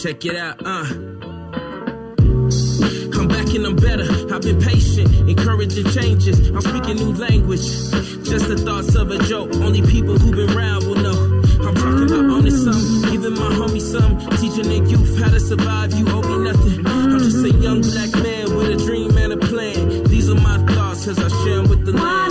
Check it out, uh. I'm back and I'm better. I've been patient, encouraging changes. I'm speaking new language. Just the thoughts of a joke. Only people who've been around will know. I'm talking about owning some, giving my homie some, teaching the youth how to survive. You owe me nothing. I'm just a young black with a dream and a plan. These are my thoughts as I share with the land.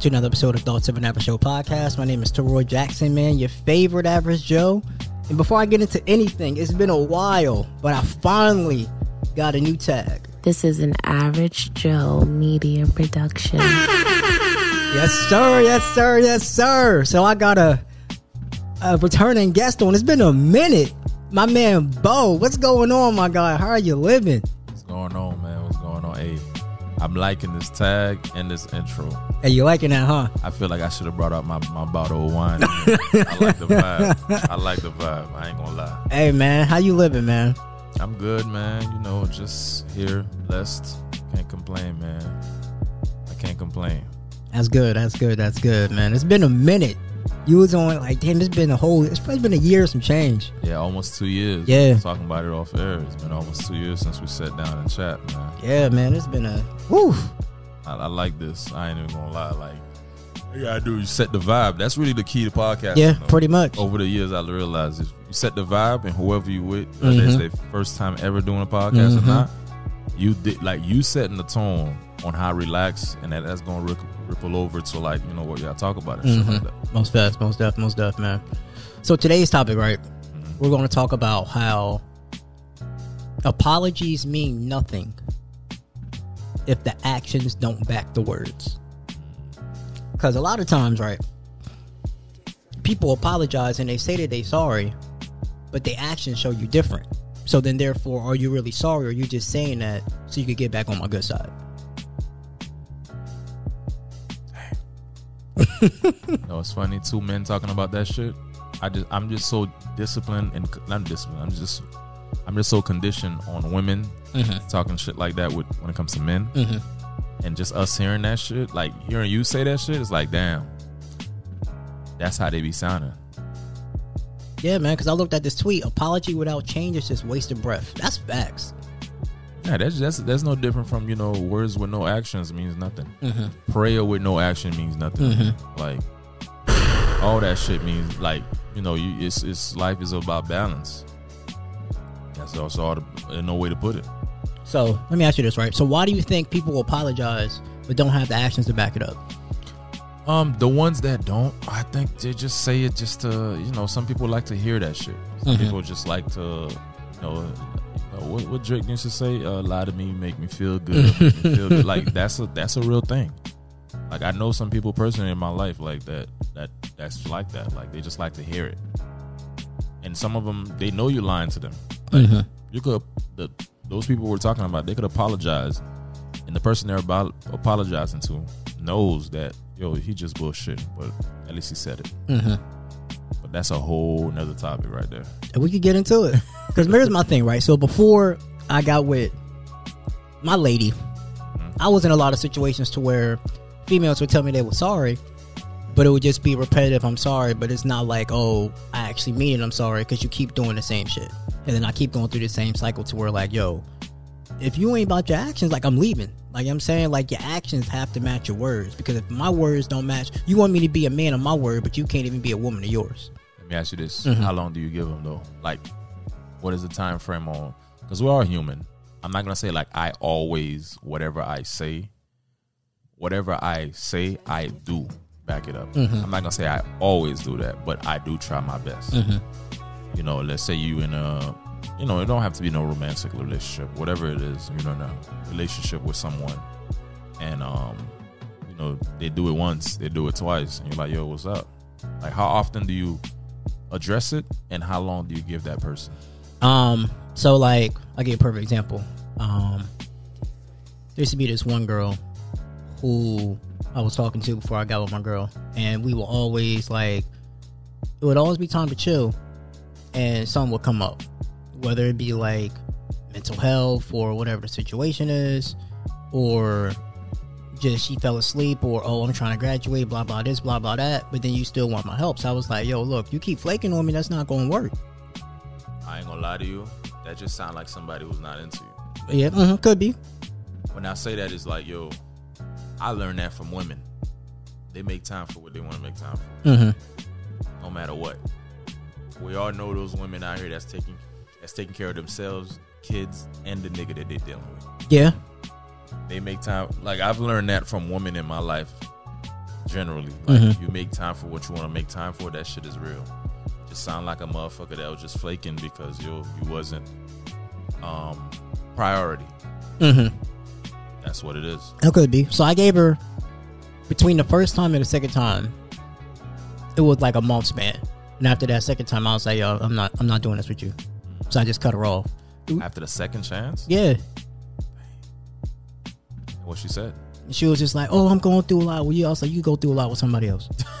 To another episode of Thoughts of an Average Joe podcast. My name is Teroy Jackson, man, your favorite average Joe. And before I get into anything, it's been a while, but I finally got a new tag. This is an average Joe media production. Yes, sir. Yes, sir. Yes, sir. So I got a, a returning guest on. It's been a minute. My man Bo, what's going on, my guy? How are you living? What's going on, man? I'm liking this tag and this intro. Hey, you liking that, huh? I feel like I should have brought out my, my bottle of wine. I like the vibe. I like the vibe. I ain't gonna lie. Hey, man, how you living, man? I'm good, man. You know, just here, blessed. Can't complain, man. I can't complain. That's good. That's good. That's good, man. It's been a minute. You was on like, damn. It's been a whole. It's probably been a year, some change. Yeah, almost two years. Yeah. Talking about it off air. It's been almost two years since we sat down and chat, man. Yeah, man. It's been a. Whew. I, I like this. I ain't even gonna lie. Like, you gotta do is set the vibe. That's really the key to podcasting. Yeah, though. pretty much. over the years, I realized if you set the vibe and whoever you with, whether it's their first time ever doing a podcast or Mhm. not, you did like you setting the tone on how relaxed, and that, that's gonna ripple, over to like you know what y'all talk about and shit like mm-hmm. that. Most def, most def, most def, man. So today's topic, right? Mm-hmm. We're going to talk about how apologies mean nothing if the actions don't back the words. Because a lot of times, right, people apologize and they say that they sorry, but the actions show you different. So then, therefore, are you really sorry, or are you just saying that so you could get back on my good side? You know, it's funny two men talking about that shit. I just I'm just so disciplined and not disciplined. I'm just I'm just so conditioned on women mm-hmm. talking shit like that with when it comes to men. Mm-hmm. And just us hearing that shit, like hearing you say that shit, is like, damn, that's how they be sounding. Yeah, man. Because I looked at this tweet: apology without change is just wasted breath. That's facts. Yeah, that's that's that's no different from you know words with no actions means nothing. Mm-hmm. Prayer with no action means nothing. Mm-hmm. Like all that shit means like you know you it's it's life is about balance. That's also all the, no way to put it. So let me ask you this, right? So why do you think people will apologize but don't have the actions to back it up? Um, the ones that don't, I think they just say it just to you know. Some people like to hear that shit. Some mm-hmm. people just like to, you know, what, what Drake used to say, uh, "Lie to me, make me feel good." me feel good. Like that's a that's a real thing. Like I know some people personally in my life like that that that's like that. Like they just like to hear it. And some of them, they know you're lying to them. Like, You could the those people we're talking about, they could apologize, and the person they're about apologizing to knows that yo he just bullshit, but at least he said it. But that's a whole nother topic right there. And we could get into it. Because here's my thing, right? So before I got with my lady, mm-hmm. I was in a lot of situations to where females would tell me they were sorry, but it would just be repetitive. I'm sorry, but it's not like, oh, I actually mean it. I'm sorry because you keep doing the same shit, and then I keep going through the same cycle to where like, yo, if you ain't about your actions, like I'm leaving. Like I'm saying, like your actions have to match your words because if my words don't match, you want me to be a man of my word, but you can't even be a woman of yours. Me ask you this: How long do you give them though? Like, what is the time frame on? Because we are all human. I'm not gonna say like I always whatever I say, whatever I say I do back it up. Mm-hmm. I'm not gonna say I always do that, but I do try my best. Mm-hmm. You know, let's say you in a, you know, it don't have to be no romantic relationship, whatever it is. You know, a relationship with someone, and um, you know, they do it once, they do it twice, and you're like, yo, what's up? Like, how often do you address it, and how long do you give that person? Um, so like I give a perfect example. Um there used to be this one girl who I was talking to before I got with my girl, and we will always like it would always be time to chill and something would come up. Whether it be like mental health or whatever the situation is, or just she fell asleep or oh I'm trying to graduate, blah blah this, blah blah that, but then you still want my help. So I was like, yo, look, you keep flaking on me, that's not gonna work. I ain't gonna lie to you. That just sound like somebody who's not into you. Yeah, mhm, could be. When I say that, it's like, yo, I learned that from women. They make time for what they want to make time for, Mm-hmm. no matter what. We all know those women out here that's taking that's taking care of themselves, kids, and the nigga that they dealing with. Yeah. They make time. Like I've learned that from women in my life. Generally, like Mhm. you make time for what you want to make time for. That shit is real. Just sound like a motherfucker that was just flaking because you you wasn't um priority. Mm-hmm. That's what it is. That could be. So I gave her between the first time and the second time, it was like a month span. And after that second time, I was like, "Yo, I'm not, I'm not doing this with you." So I just cut her off. After the second chance, Yeah. What she said. She was just like, "Oh, I'm going through a lot with you." I was like, "You go through a lot with somebody else."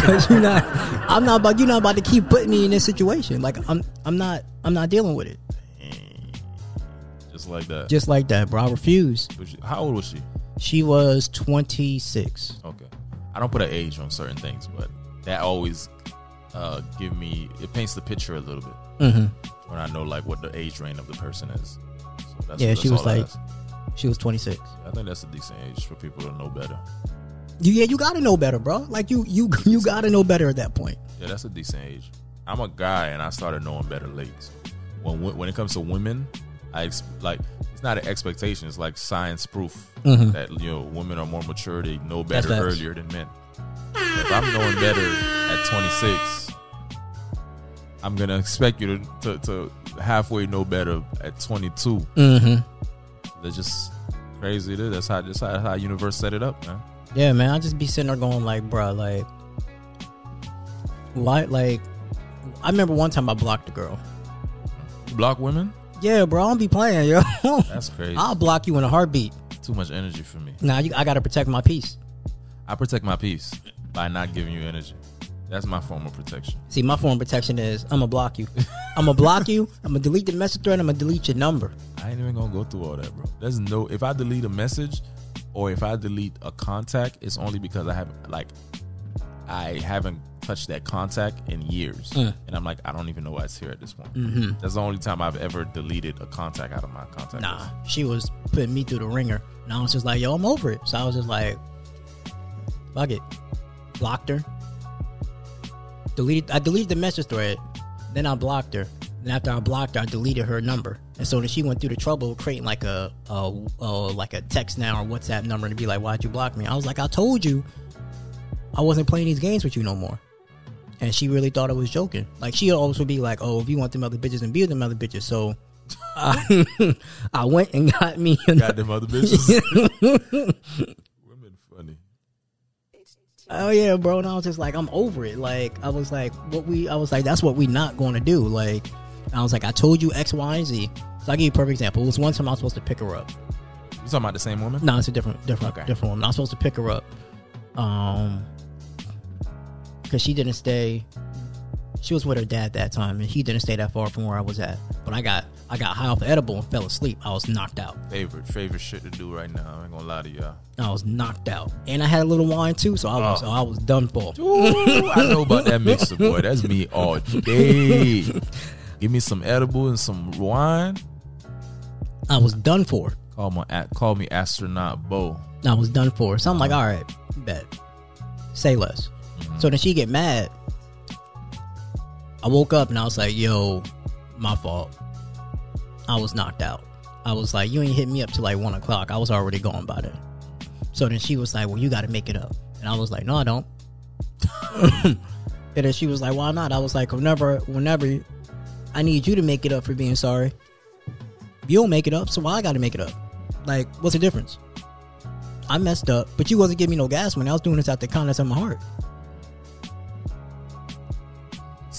Cause you're not, I'm not about, you're not about to keep putting me in this situation. Like I'm, I'm not, I'm not dealing with it. Just like that. Just like that, bro. I refuse. She- How old was she? She was 26. Okay. I don't put an age on certain things, but that always uh, give me it paints the picture a little bit Mm-hmm. when I know like what the age range of the person is. So that's, Yeah, that's she was like- She was 26. I think that's a decent age for people to know better. You, yeah, you gotta know better, bro. Like you, you, you gotta know better at that point. Yeah, that's a decent age. I'm a guy, and I started knowing better late. So when when it comes to women, I ex- like it's not an expectation. It's like science proof Mhm. that you know women are more mature. They know better earlier than men. If I'm knowing better at 26, I'm gonna expect you to, to, to halfway know better at 22. Mm-hmm. That's just crazy. It is. That's how that's how, how universe set it up, man. Yeah, man. I just be sitting there going like, bro, like, why? Like, I remember one time I blocked a girl. Block women. Yeah, bro. I don't be playing, yo. That's crazy. I'll block you in a heartbeat. Too much energy for me. Now you, I gotta protect my peace. I protect my peace by not giving you energy. That's my form of protection. See, my form of protection is I'm gonna block you. I'm gonna block you. I'm gonna delete the message thread. I'm gonna delete your number. I ain't even gonna go through all that, bro. There's no if I delete a message or if I delete a contact, it's only because I haven't like I haven't touched that contact in years, Mm. and I'm like I don't even know why it's here at this point. Mm-hmm. That's the only time I've ever deleted a contact out of my contact. Nah, list. she was putting me through the ringer, and I was just like, yo, I'm over it. So I was just like, fuck it, blocked her. Deleted. I deleted the message thread. Then I blocked her. And after I blocked her, I deleted her number. And so then she went through the trouble of creating like a, a, a like a text now or WhatsApp number to be like, why'd you block me? I was like, I told you, I wasn't playing these games with you no more. And she really thought I was joking. Like she always would be like, "Oh, if you want them other bitches, and be with them other bitches." So I, I went and got me. Got them other bitches. Oh yeah, bro. And I was just like, I'm over it. Like I was like, what we? I was like, that's what we not going to do. Like I was like, I told you X, Y, and Z. So I give you a perfect example. It was one time I was supposed to pick her up. You talking about the same woman? No, it's a different, different, Okay. different woman. I was supposed to pick her up, um, because she didn't stay. She was with her dad that time, and he didn't stay that far from where I was at. But I got, I got high off the edible and fell asleep. I was knocked out. Favorite favorite shit to do right now. I ain't gonna lie to y'all. I was knocked out, and I had a little wine too, so I was, Oh. so I was done for. Ooh, I know about that mixer, boy. That's me all day. Give me some edible and some wine. I was done for. Call my call me astronaut Bo. I was done for. So I'm like, uh-huh. all right, bet. Say less. So mm-hmm. then she get mad. I woke up and I was like, yo, my fault. I was knocked out. I was like, you ain't hit me up till like one o'clock. I was already gone by then. So then she was like, "Well, you got to make it up," and I was like, "No, I don't." and then she was like, "Why not?" I was like, "Whenever, whenever, I need you to make it up for being sorry. You don't make it up, so why I got to make it up? Like, what's the difference? I messed up, but you wasn't giving me no gas when I was doing this out the kindness of my heart.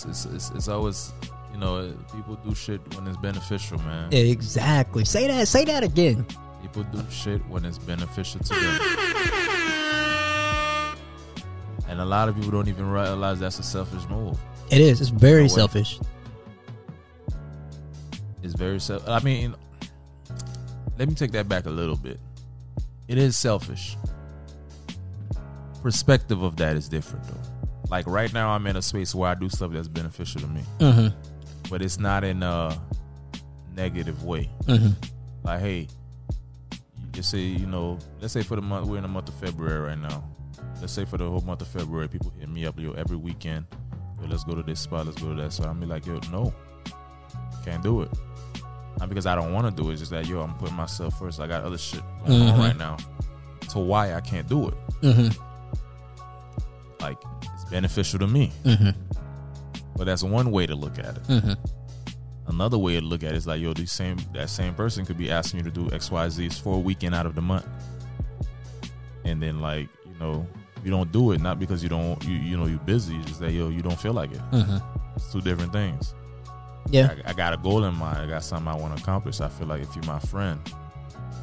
It's, it's, it's, always, you know, people do shit when it's beneficial, man. Exactly. Say that. Say that again. People do shit when it's beneficial to them. And a lot of people don't even realize that's a selfish move. It is. It's very No selfish. It's very self. I mean, let me take that back a little bit. It is selfish. Perspective of that is different though. Like right now, I'm in a space where I do stuff that's beneficial to me, Mm-hmm. but it's not in a negative way. Mm-hmm. Like, hey, you say, you know, let's say for the month, we're in the month of February right now. Let's say for the whole month of February, people hit me up, yo, every weekend, yo, let's go to this spot, let's go to that spot. I'm be like, yo, no, can't do it. Not because I don't want to do it, it's just that, yo, I'm putting myself first. I got other shit going on Mhm. right now. To why I can't do it. Mm-hmm. Like, beneficial to me. Mm-hmm. But that's one way to look at it. Mm-hmm. Another way to look at it is like, yo, the same that same person could be asking you to do X, Y, Z's for a weekend out of the month, and then like, you know, you don't do it not because you don't, you you know, you're busy. It's just that yo, you don't feel like it. Mm-hmm. It's two different things. Yeah, I, I got a goal in mind. I got something I want to accomplish. I feel like if you're my friend,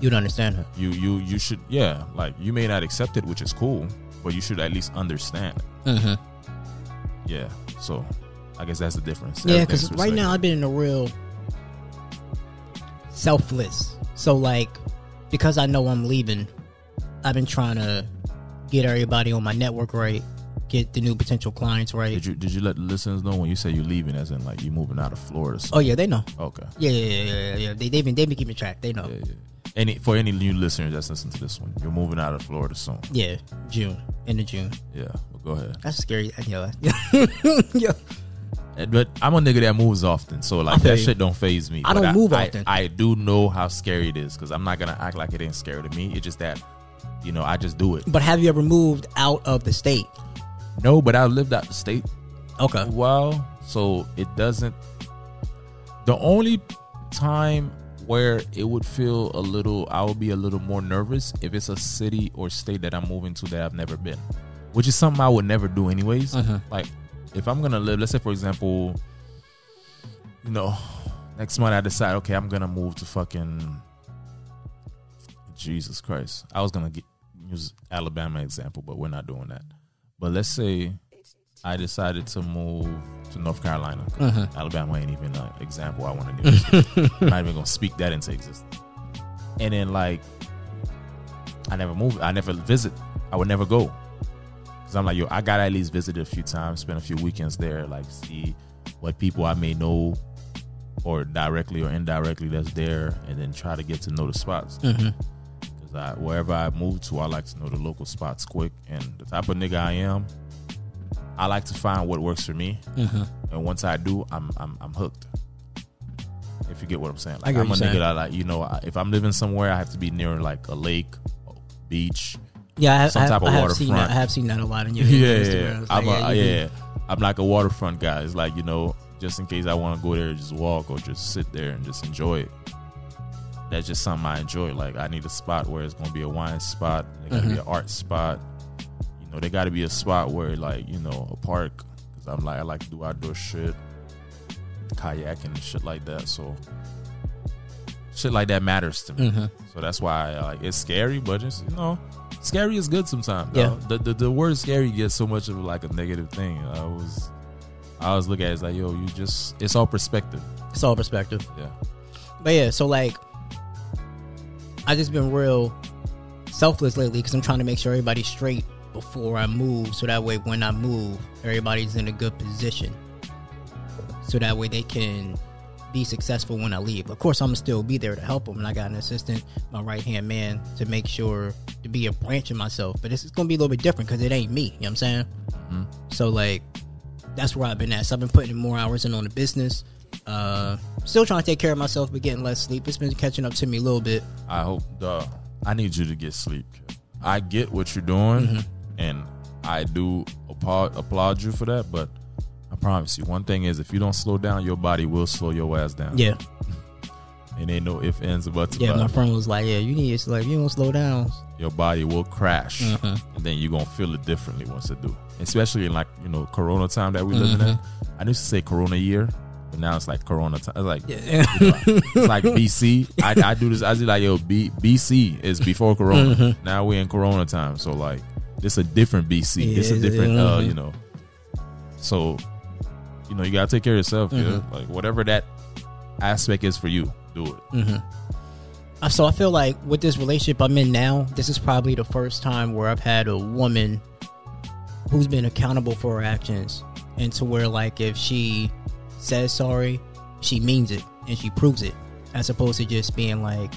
you'd understand her. you you you should yeah, like you may not accept it, which is cool, but you should at least understand. Mm-hmm. Yeah. So, I guess that's the difference. Yeah, because right now. I've been in a real selfless. So like, because I know I'm leaving, I've been trying to get everybody on my network right, get the new potential clients right. Did you did you let the listeners know when you say you're leaving, as in like you moving out of Florida? So, Oh yeah, they know. okay. Yeah, yeah, yeah, yeah. yeah, yeah. They they've been they've been keeping track. They know. Yeah, yeah. Any for any new listeners that's listening to this one, you're moving out of Florida soon. Yeah, June, end of June. Yeah, but go ahead. That's scary. Yo, yo. And- But I'm a nigga that moves often, so like that shit don't phase me. I But don't move I, often. I, do know how scary it is because I'm not gonna act like it ain't scary to me. It's just that, you know, I just do it. But have you ever moved out of the state? No, but I lived out the state Okay. while, so it doesn't. The only time where it would feel a little, I would be a little more nervous if it's a city or state that I'm moving to that I've never been, which is something I would never do anyways. Mhm. Like, if I'm gonna live, let's say for example, you know, next month I decide, okay, I'm gonna move to fucking Jesus Christ. I was gonna get, use Alabama example, but we're not doing that. But let's say I decided to move to North Carolina. Mhm. Alabama ain't even an example I want to do. I'm not even gonna speak that into existence. And then like, I never move. I never visit. I would never go because I'm like, yo, I gotta at least visit it a few times, spend a few weekends there, like see what people I may know, or directly or indirectly that's there, and then try to get to know the spots. Mm-hmm. Cause I, wherever I move to, I like to know the local spots quick. And the type of nigga I am, I like to find what works for me. Mm-hmm. And once I do, I'm I'm, I'm hooked. If you get what I'm saying, I like get I'm a nigga that like you know, I- if I'm living somewhere, I have to be near like a lake, a beach. Yeah, I, Some I, type of I seen that. waterfront. I have seen that a lot in your Yeah, Instagram. yeah. It's I'm like, a, you yeah. I'm like a waterfront guy. It's like you know, just in case I want to go there, just walk or just sit there and just enjoy it. That's just something I enjoy. Like I need a spot where it's gonna be a wine spot. Got to be Mhm. an art spot. Know, there got to be a spot where like you know a park. Cause I'm like I like to do outdoor shit, kayaking and shit like that. So shit like that matters to me. hmm So that's why like it's scary, but it's you know, scary is good sometimes. Yeah. The, the the word scary gets so much of like a negative thing. I was I always look at it as like, yo, you just it's all perspective. It's all perspective. Yeah. But yeah, so like, I just been real selfless lately because I'm trying to make sure everybody's straight before I move, so that way when I move, everybody's in a good position. So that way they can be successful when I leave. Of course, I'm gonna still be there to help them, and I got an assistant, my right hand man, to make sure to be a branch of myself. But it's gonna be a little bit different because it ain't me. You know what I'm saying? So like, that's where I've been at. So I've been putting more hours in on the business. Uh, still trying to take care of myself, but getting less sleep. It's been catching up to me a little bit. I hope the I need you to get sleep. I get what you're doing, Mm-hmm. And I do applaud, applaud you for that. But I promise you, one thing is, if you don't slow down, your body will slow your ass down. Yeah, and ain't no ifs, ands, or buts yeah. about My friend was like, "Yeah, you need to like you don't slow down." Your body will crash, Mm-hmm. and then you're gonna feel it differently once it do. Especially in like you know Corona time that we living in. Mm-hmm. I used to say Corona year, but now it's like Corona time. It's like Yeah. it's like BC. I, I do this. I do like yo B, BC is before Corona. Now we're in Corona time, so like this a different BC. It's a Yeah, different uh mhm. you know. So you know you gotta take care of yourself. Yeah, Mm-hmm. like whatever that aspect is for you, do it. Mm. Uh, So I feel like with this relationship I'm in now, this is probably the first time where I've had a woman who's been accountable for her actions, and to where like if she says sorry, she means it and she proves it, as opposed to just being like,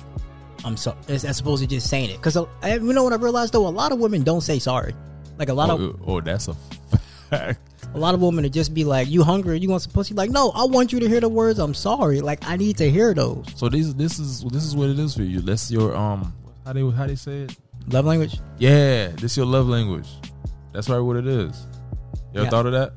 "I'm sorry," as, as opposed to just saying it. Because you know what I realized though, a lot of women don't say sorry. Like a lot of Oh, oh, that's a fact. a lot of women would just be like, "You hungry? You want some pussy?" Like, no, I want you to hear the words "I'm sorry." Like, I need to hear those. So this this is this is what it is for you. That's your um how they how they say it. Love language. Yeah, this your love language. That's right. What it is. You ever Yeah. thought of that?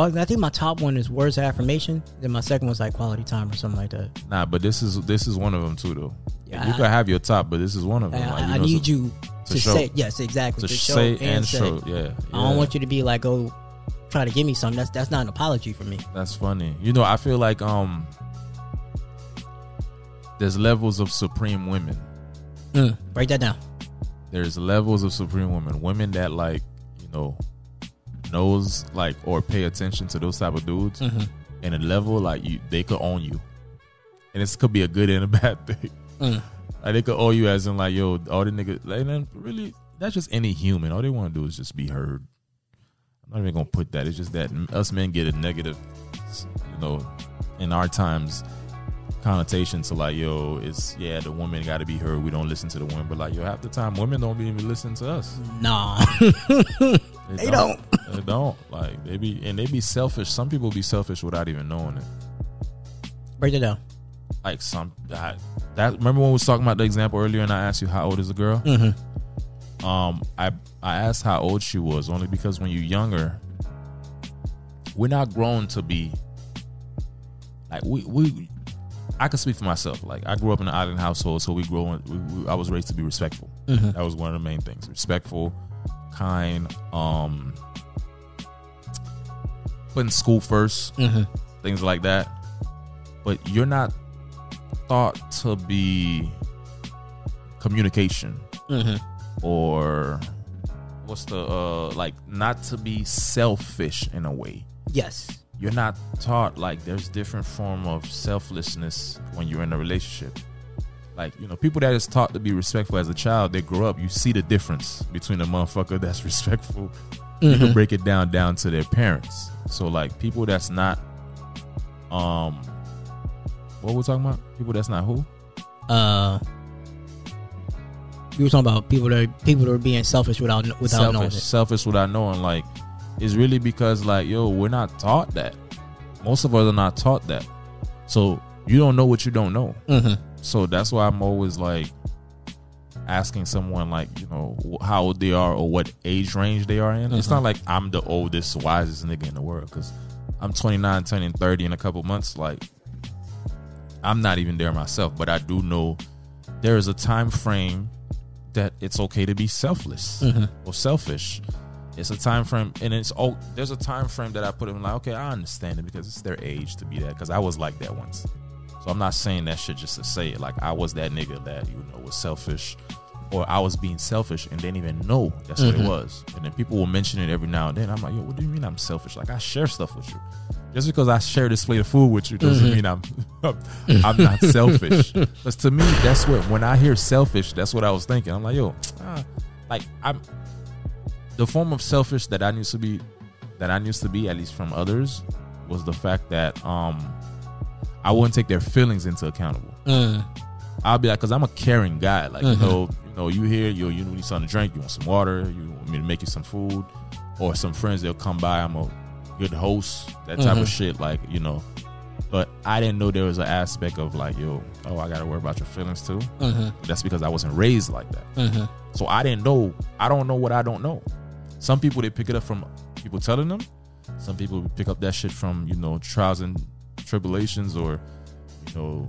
Oh, I think my top one is words of affirmation. Then my second one's like quality time or something like that. Nah, but this is this is one of them too, though. Yeah, you I- could have your top, but this is one of them. I, Like, I know, need you to to, show. say yes, exactly. to, To, show say and, and say. show. Yeah, I don't want you to be like, oh, try to give me something. That's that's not an apology for me. That's funny. You know, I feel like um, there's levels of supreme women. Mm, break that down. There's levels of supreme women. Women that like, you know, knows like or pay attention to those type of dudes. Mm-hmm. And a level like you, they could own you, and this could be a good and a bad thing. Mm. Like they could own you as in like, yo, all the niggas. Like, then really, that's just any human. All they want to do is just be heard. I'm not even gonna put that. It's just that us men get a negative, you know, in our times connotation to like, yo, it's yeah, the woman got to be heard. We don't listen to the woman but like, yo, half the time women don't even listen to us. Nah. They, They they don't. Like they be and they be selfish. Some people be selfish without even knowing it. break it down. Like some that, that remember when we was talking about the example earlier, and I asked you how old is the girl. Mm-hmm. Um, I I asked how old she was only because when you're younger, we're not grown to be like we we. I can speak for myself. Like I grew up in an island household, so we grow. We, we, I was raised to be respectful. Mhm. That was one of the main things: respectful, kind, um, putting school 1st Mm-hmm. things like that. But you're not thought to be communication Mm-hmm. or what's the uh like not to be selfish in a way Yes. you're not taught like there's different form of selflessness when you're in a relationship like you know people that is taught to be respectful as a child they grow up you see the difference between a motherfucker that's respectful you can break it down down to their parents so like people that's not um what we're talking about people that's not who Uh, you were talking about people that are, people that are being selfish without without knowing selfish, it. selfish without knowing. Like, it's really because like, yo, we're not taught that. Most of us are not taught that. So you don't know what you don't know. Mm-hmm. So that's why I'm always like asking someone like, you know, how old they are or what age range they are in. It's not mm-hmm. like I'm the oldest, wisest nigga in the world because I'm 29, turning 30 in a couple months. Like, I'm not even there myself, but I do know there is a time frame that it's okay to be selfless mm-hmm. or selfish. It's a time frame, and it's oh, there's a time frame that I put in like, okay, I understand it because it's their age to be that. Because I was like that once, so I'm not saying that shit just to say it. Like I was that nigga that you know was selfish, or I was being selfish and didn't even know that's what it was. And then people will mention it every now and then. I'm like, yo, what do you mean I'm selfish? Like I share stuff with you. Just because I share this plate of food with you doesn't mean I'm I'm not selfish. Because to me, that's what when I hear selfish, that's what I was thinking. I'm like, yo, ah, like I'm the form of selfish that I used to be that I used to be, at least from others, was the fact that um I wouldn't take their feelings into accountable. Mm. I'll be like, cause I'm a caring guy. Like you know, you know, you here, you you need something to drink, you want some water, you want me to make you some food, or some friends they'll come by. I'm a good host, that type of shit. Like you know, but I didn't know there was an aspect of like, yo, oh, I gotta worry about your feelings too. Mm-hmm. That's because I wasn't raised like that. Mm-hmm. So I didn't know. I don't know what I don't know. Some people they pick it up from people telling them. Some people pick up that shit from you know trials and tribulations or you know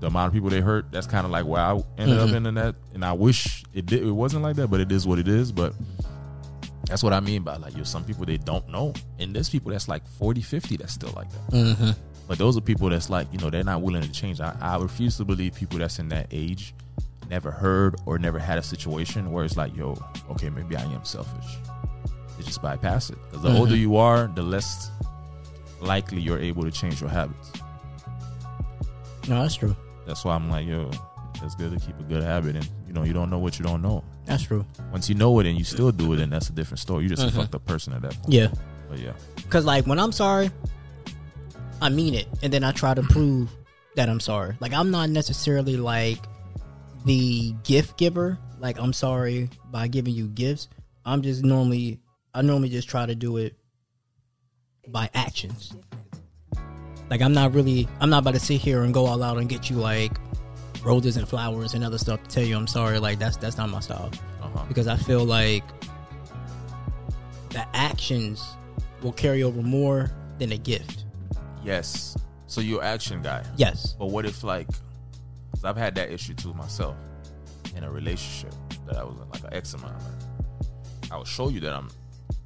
the amount of people they hurt. That's kind of like where I ended up mm-hmm. in that. And I wish it did. It wasn't like that, but it is what it is. But that's what I mean by like yo. Some people they don't know, and there's people that's like 40, 50 that's still like that. Mm-hmm. But those are people that's like, you know, they're not willing to change. I, I refuse to believe people that's in that age never heard or never had a situation where it's like, yo, okay, maybe I am selfish. They just bypass it. Because the older mm-hmm. you are, the less likely you're able to change your habits. No, that's true. That's why I'm like, yo, it's good to keep a good habit. And, you know, you don't know what you don't know. That's true. Once you know it and you still do it, then that's a different story. You're just a mm-hmm. fucked up person at that point. Yeah. But yeah. Cause like when I'm sorry, I mean it, and then I try to prove that I'm sorry. Like I'm not necessarily like the gift giver. Like I'm sorry by giving you gifts. I'm just normally I normally just try to do it by actions. Like I'm not really I'm not about to sit here and go all out and get you like roses and flowers and other stuff to tell you I'm sorry. Like that's that's not my style Uh-huh. because I feel like the actions will carry over more than a gift. Yes. So you're action guy. Yes. But what if like, cause I've had that issue too myself in a relationship that I was in, like an ex of mine. Like, I will show you that I'm,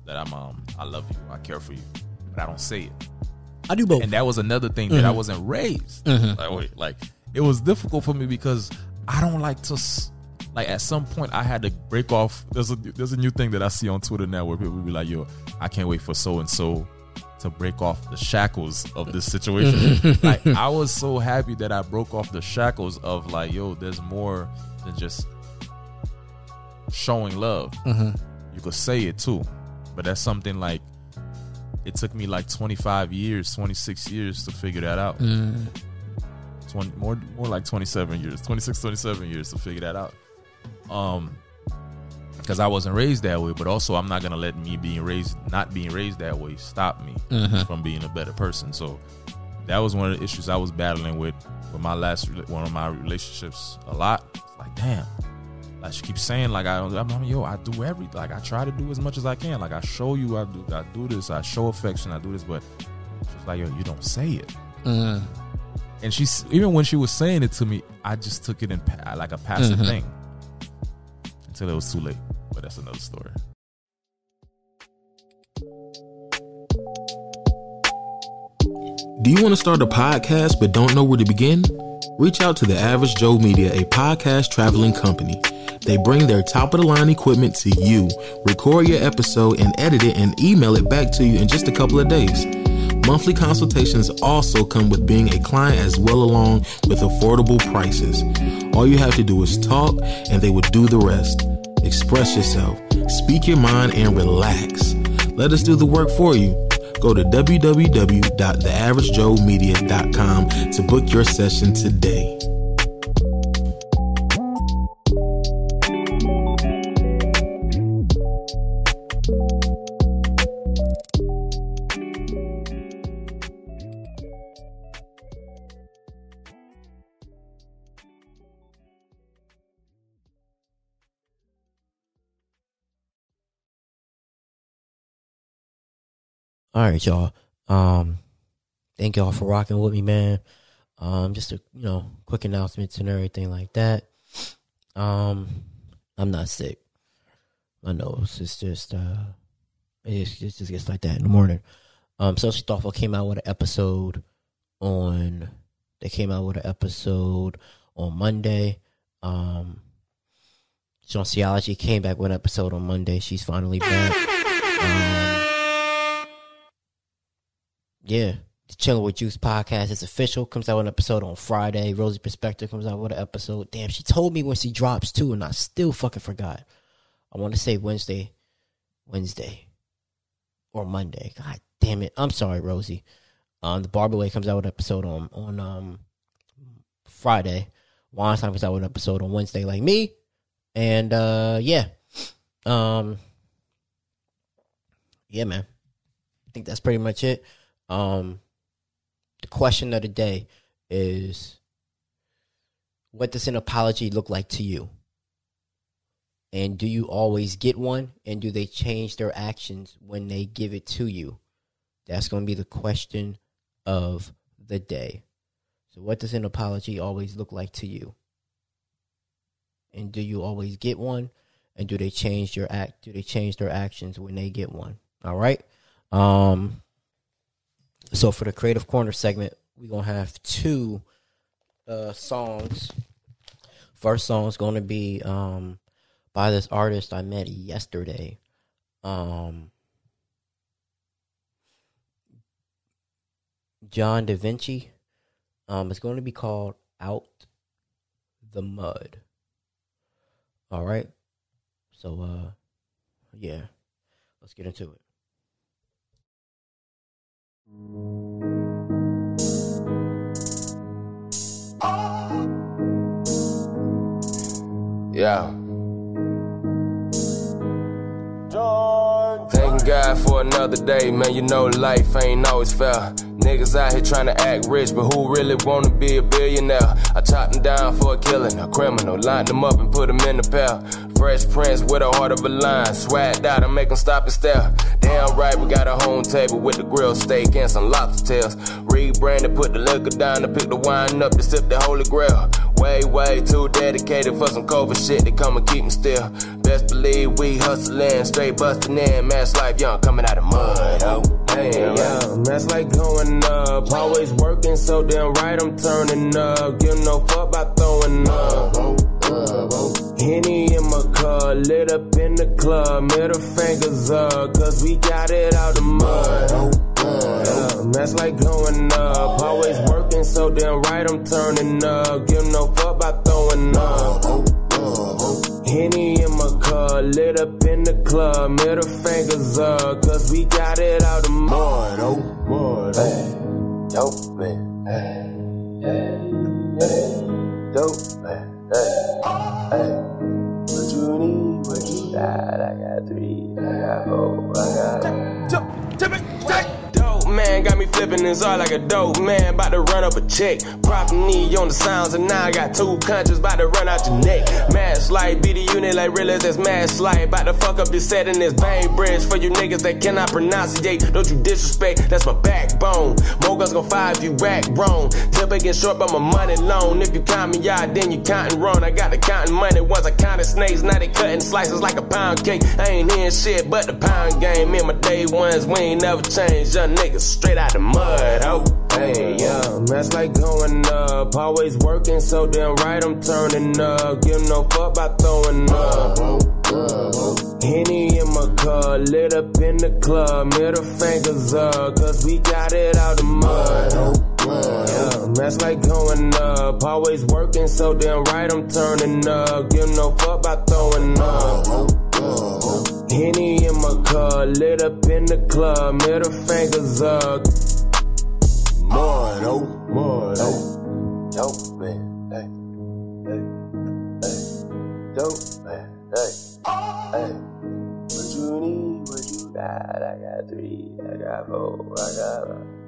that I'm, um, I love you, I care for you, but I don't say it. I do both. And that was another thing that I mm-hmm. wasn't raised. Mm-hmm. Like, wait, like it was difficult for me because I don't like to. Like at some point, I had to break off. There's a there's a new thing that I see on Twitter now where people be like, "Yo, I can't wait for so and so to break off the shackles of this situation." like I was so happy that I broke off the shackles of like, "Yo, there's more than just showing love. Mm-hmm. You could say it too, but that's something like it took me like 25 years, 26 years to figure that out. 20, more more like 27 years, 26, 27 years to figure that out. Um because I wasn't raised that way, but also I'm not gonna let me being raised, not being raised that way, stop me from being a better person. So that was one of the issues I was battling with with my last one of my relationships a lot. It's like, damn, like she keeps saying, like I, I'm, I'm yo, I do everything. Like I try to do as much as I can. Like I show you, I do, I do this, I show affection, I do this, but she's like, yo, you don't say it. Mm-hmm. And she's even when she was saying it to me, I just took it in pa- like a passive mm-hmm. thing until it was too late. But that's another story. Do you want to start a podcast but don't know where to begin? Reach out to the Average Joe Media, a podcast traveling company. They bring their top of the line equipment to you, record your episode, and edit it and email it back to you in just a couple of days. Monthly consultations also come with being a client as well along with affordable prices. All you have to do is talk and they will do the rest. Express yourself, speak your mind, and relax. Let us do the work for you. Go to www.theaveragejoemedia.com to book your session today. All right, y'all. Um, thank y'all for rocking with me, man. Um, just a you know quick announcements and everything like that. Um, I'm not sick. My nose is just uh, it just, it just gets like that in the morning. Um, Social Thoughtful came out with an episode on. They came out with an episode on Monday. Um, Sean Theology came back with an episode on Monday. She's finally back. Um, yeah, the Chilling with Juice podcast is official. Comes out with an episode on Friday. Rosie Perspective comes out with an episode. Damn, she told me when she drops too, and I still fucking forgot. I want to say Wednesday, Wednesday, or Monday. God damn it! I'm sorry, Rosie. Um, the Barber Way comes out with an episode on on um Friday. Weinstein comes out with an episode on Wednesday, like me. And uh yeah, um, yeah, man. I think that's pretty much it. Um, the question of the day is what does an apology look like to you? And do you always get one? And do they change their actions when they give it to you? That's going to be the question of the day. So, what does an apology always look like to you? And do you always get one? And do they change your act? Do they change their actions when they get one? All right. Um. So for the creative corner segment, we're gonna have two uh songs. First song is gonna be um by this artist I met yesterday. Um. John Da Vinci. Um, it's going to be called Out the Mud. All right. So, uh, yeah, let's get into it. Yeah. Thanking God for another day, man. You know life ain't always fair. Niggas out here trying to act rich, but who really wanna be a billionaire? I chopped them down for a killing, a criminal. Lined them up and put them in the pail. Fresh prince with a heart of a lion. Swagged out and make them stop and stare. Damn right, we got a home table with the grill steak and some lobster tails. Rebranded, put the liquor down to pick the wine up to sip the holy grail. Way, way too dedicated for some COVID shit to come and keep me still. Best believe we hustling, straight busting in. Mass life young, coming out of mud. Oh, hey, yeah. Mass like going up. Always working so damn right, I'm turning up. Give no fuck about throwing up. Oh, Oh. Henny in my car, lit up in the club, middle fingers up, cause we got it out the mud. Oh. Yeah, that's like going up. Always working so damn right, I'm turning up. Give no fuck about throwing up. Henny in my car, lit up in the club, middle fingers up, cause we got it out the mud. Oh, mud. Hey, dope man. Hey, hey, hey, dope man. Hey, hey. What you need, what you got? I got three, I got four, I got. Man got me flipping this all like a dope man. About to run up a check. Profit knee on the sounds, and now I got two countries about to run out your neck. Mass light, be the unit like real as that's mass light. About to fuck up your set in this vein bridge for you niggas that cannot pronounce pronunciate. Don't you disrespect, that's my backbone. More guns gon' fire if you act wrong. Tip getting short by my money loan. If you count me out, then you counting wrong. I got the counting money once I counted snakes. Now they cutting slices like a pound cake. I ain't hearing shit but the pound game. In my day ones, we ain't never changed. Young niggas straight out the mud. Oh, hey, yeah. That's like going up. Always working so damn right, I'm turning up. Give no fuck about throwing up. Henny in my car, lit up in the club, middle fingers up, cause we got it out the mud. Yeah, that's like going up. Always working so damn right, I'm turning up. Give no fuck about throwing up. Henny in my car, lit up in the club, middle fingers up. Mud, oh, mud, oh. Dope man, hey, hey, hey. Dope man, hey, hey. What you need, what you got? I got three, I got four, I got.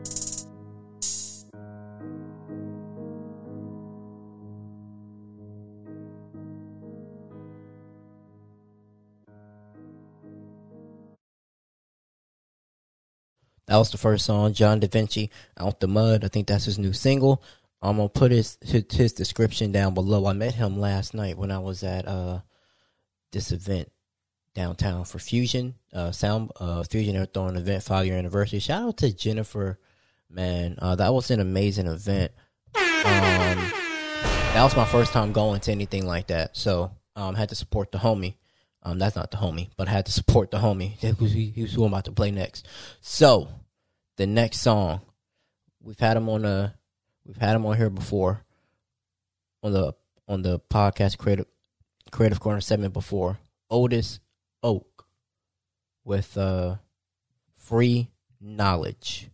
That was the first song, John Da Vinci, Out the Mud. I think that's his new single. I'm gonna put his, his his description down below. I met him last night when I was at uh this event downtown for Fusion uh Sound uh Fusion they're throwing event five year anniversary. Shout out to Jennifer, man. Uh, that was an amazing event. Um, that was my first time going to anything like that, so um had to support the homie. Um, that's not the homie, but I had to support the homie. Was who I'm about to play next. So, the next song, we've had him on the, we've had him on here before, on the on the podcast creative creative corner segment before. Otis Oak with uh, free knowledge.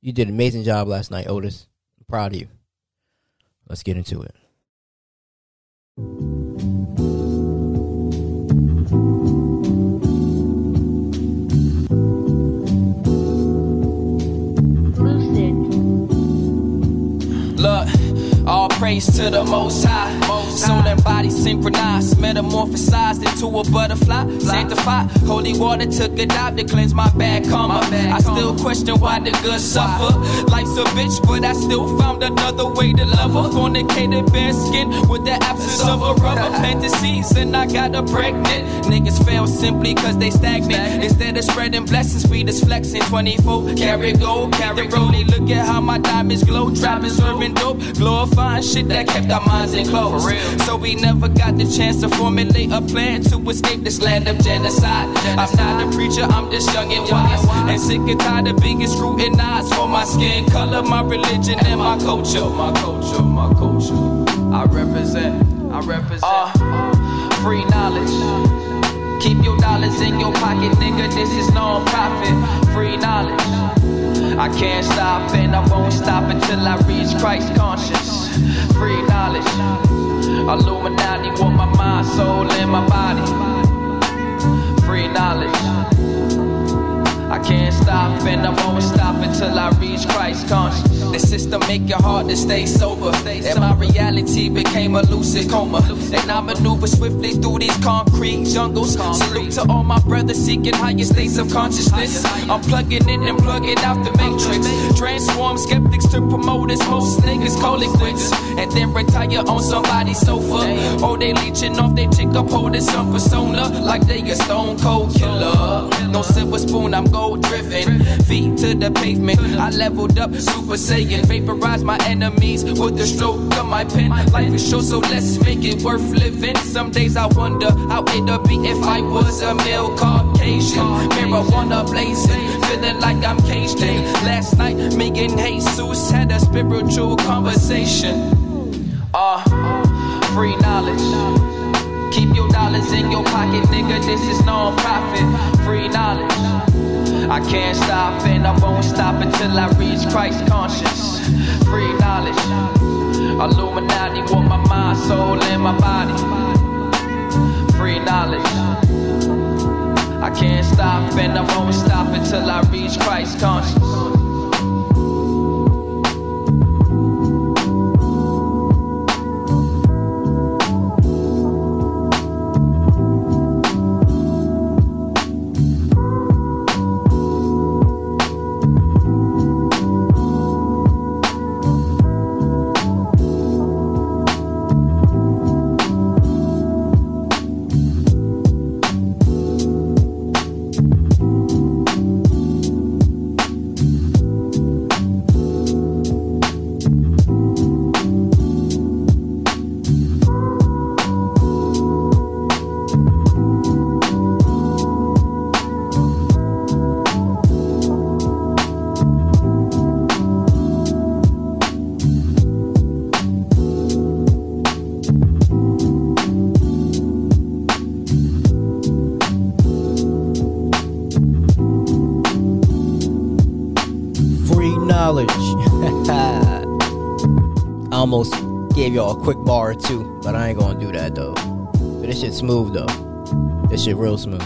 You did an amazing job last night, Otis. I'm proud of you. Let's get into it. Praise to the Most High. Soul and body synchronized, metamorphosized into a butterfly. Sanctified, holy water took a dive to cleanse my bad karma. I still question why the good suffer. Life's a bitch, but I still found another way to love her. Fornicated bare skin with the absence of a rubber. Planted seeds and I got her pregnant. Niggas fail simply cause they stagnant. Instead of spreading blessings, we just flexing 24 karat gold. Carry rolling, look at how my diamonds glow. Trapping, serving dope, glorifying shit that kept our minds enclosed. So we never got the chance to formulate a plan to escape this land of genocide. I'm not a preacher, I'm just young and wise. And sick and tired of being scrutinized for my skin color, my religion, and my culture. My culture, my culture. I represent, I represent. Uh, free knowledge. Keep your dollars in your pocket, nigga. This is non-profit. Free knowledge. I can't stop and I won't stop until I reach Christ conscious. Free knowledge. Illuminati want my mind, soul, and my body. Free knowledge. I can't stop and I won't stop until I reach Christ conscious. The system make it hard to stay sober. And my reality became a lucid coma. And I maneuver swiftly through these concrete jungles. Salute to all my brothers seeking higher states of consciousness. I'm plugging in and plugging out the matrix. Transform skeptics to promoters. Most niggas call it quits. And then retire on somebody's sofa. Oh, they leeching off they chick up holding some persona. Like they a stone cold killer. No silver spoon, I'm gold driven. Feet to the pavement. I leveled up, super saiyan. Vaporize my enemies with the stroke of my pen. Life is short, so let's make it worth living. Some days I wonder how it'd be if I was a male Caucasian. Marijuana blazing, feeling like I'm caged in. Last night, me and Jesus had a spiritual conversation. Uh, free knowledge. Keep your dollars in your pocket, nigga. This is non-profit. Free knowledge. I can't stop and I won't stop until I reach Christ conscious. Free knowledge. Illuminati want my mind, soul, and my body. Free knowledge. I can't stop and I won't stop until I reach Christ conscious. Shit smooth though. This shit real smooth.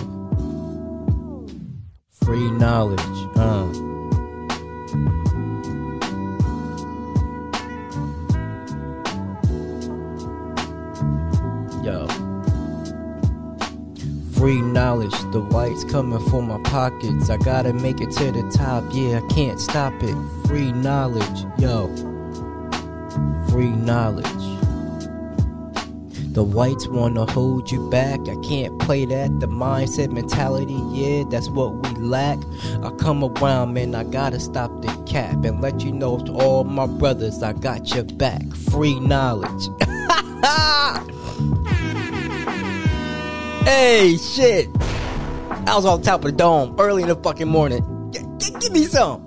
Free knowledge. Uh. Yo. Free knowledge, the whites coming for my pockets. I gotta make it to the top, yeah, I can't stop it. Free knowledge, yo. Free knowledge. The whites wanna hold you back. I can't play that. The mindset mentality, yeah, that's what we lack. I come around, man, I gotta stop the cap and let you know to all my brothers, I got your back. Free knowledge. Hey, shit. I was on top of the dome early in the fucking morning. G- g- give me some.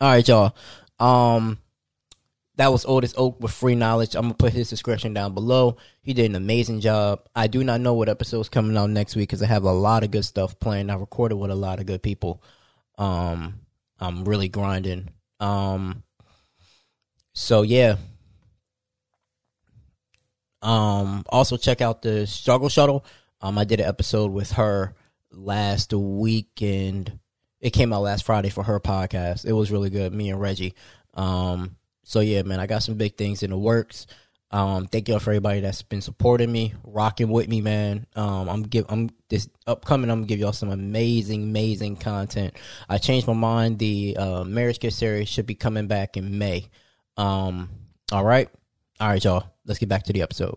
All right, y'all. Um, that was Otis Oak with free knowledge. I'm gonna put his description down below. He did an amazing job. I do not know what episode's coming out next week because I have a lot of good stuff planned. I recorded with a lot of good people. Um, I'm really grinding. Um, so yeah, um, also check out the Struggle Shuttle. Um, I did an episode with her last week, and it came out last Friday for her podcast. It was really good. Me and Reggie. Um, so yeah, man, I got some big things in the works. Um, thank y'all for everybody that's been supporting me, rocking with me, man. Um, I'm give I'm this upcoming. I'm gonna give y'all some amazing, amazing content. I changed my mind. The uh, marriage kit series should be coming back in May. Um, all right, all right, y'all. Let's get back to the episode.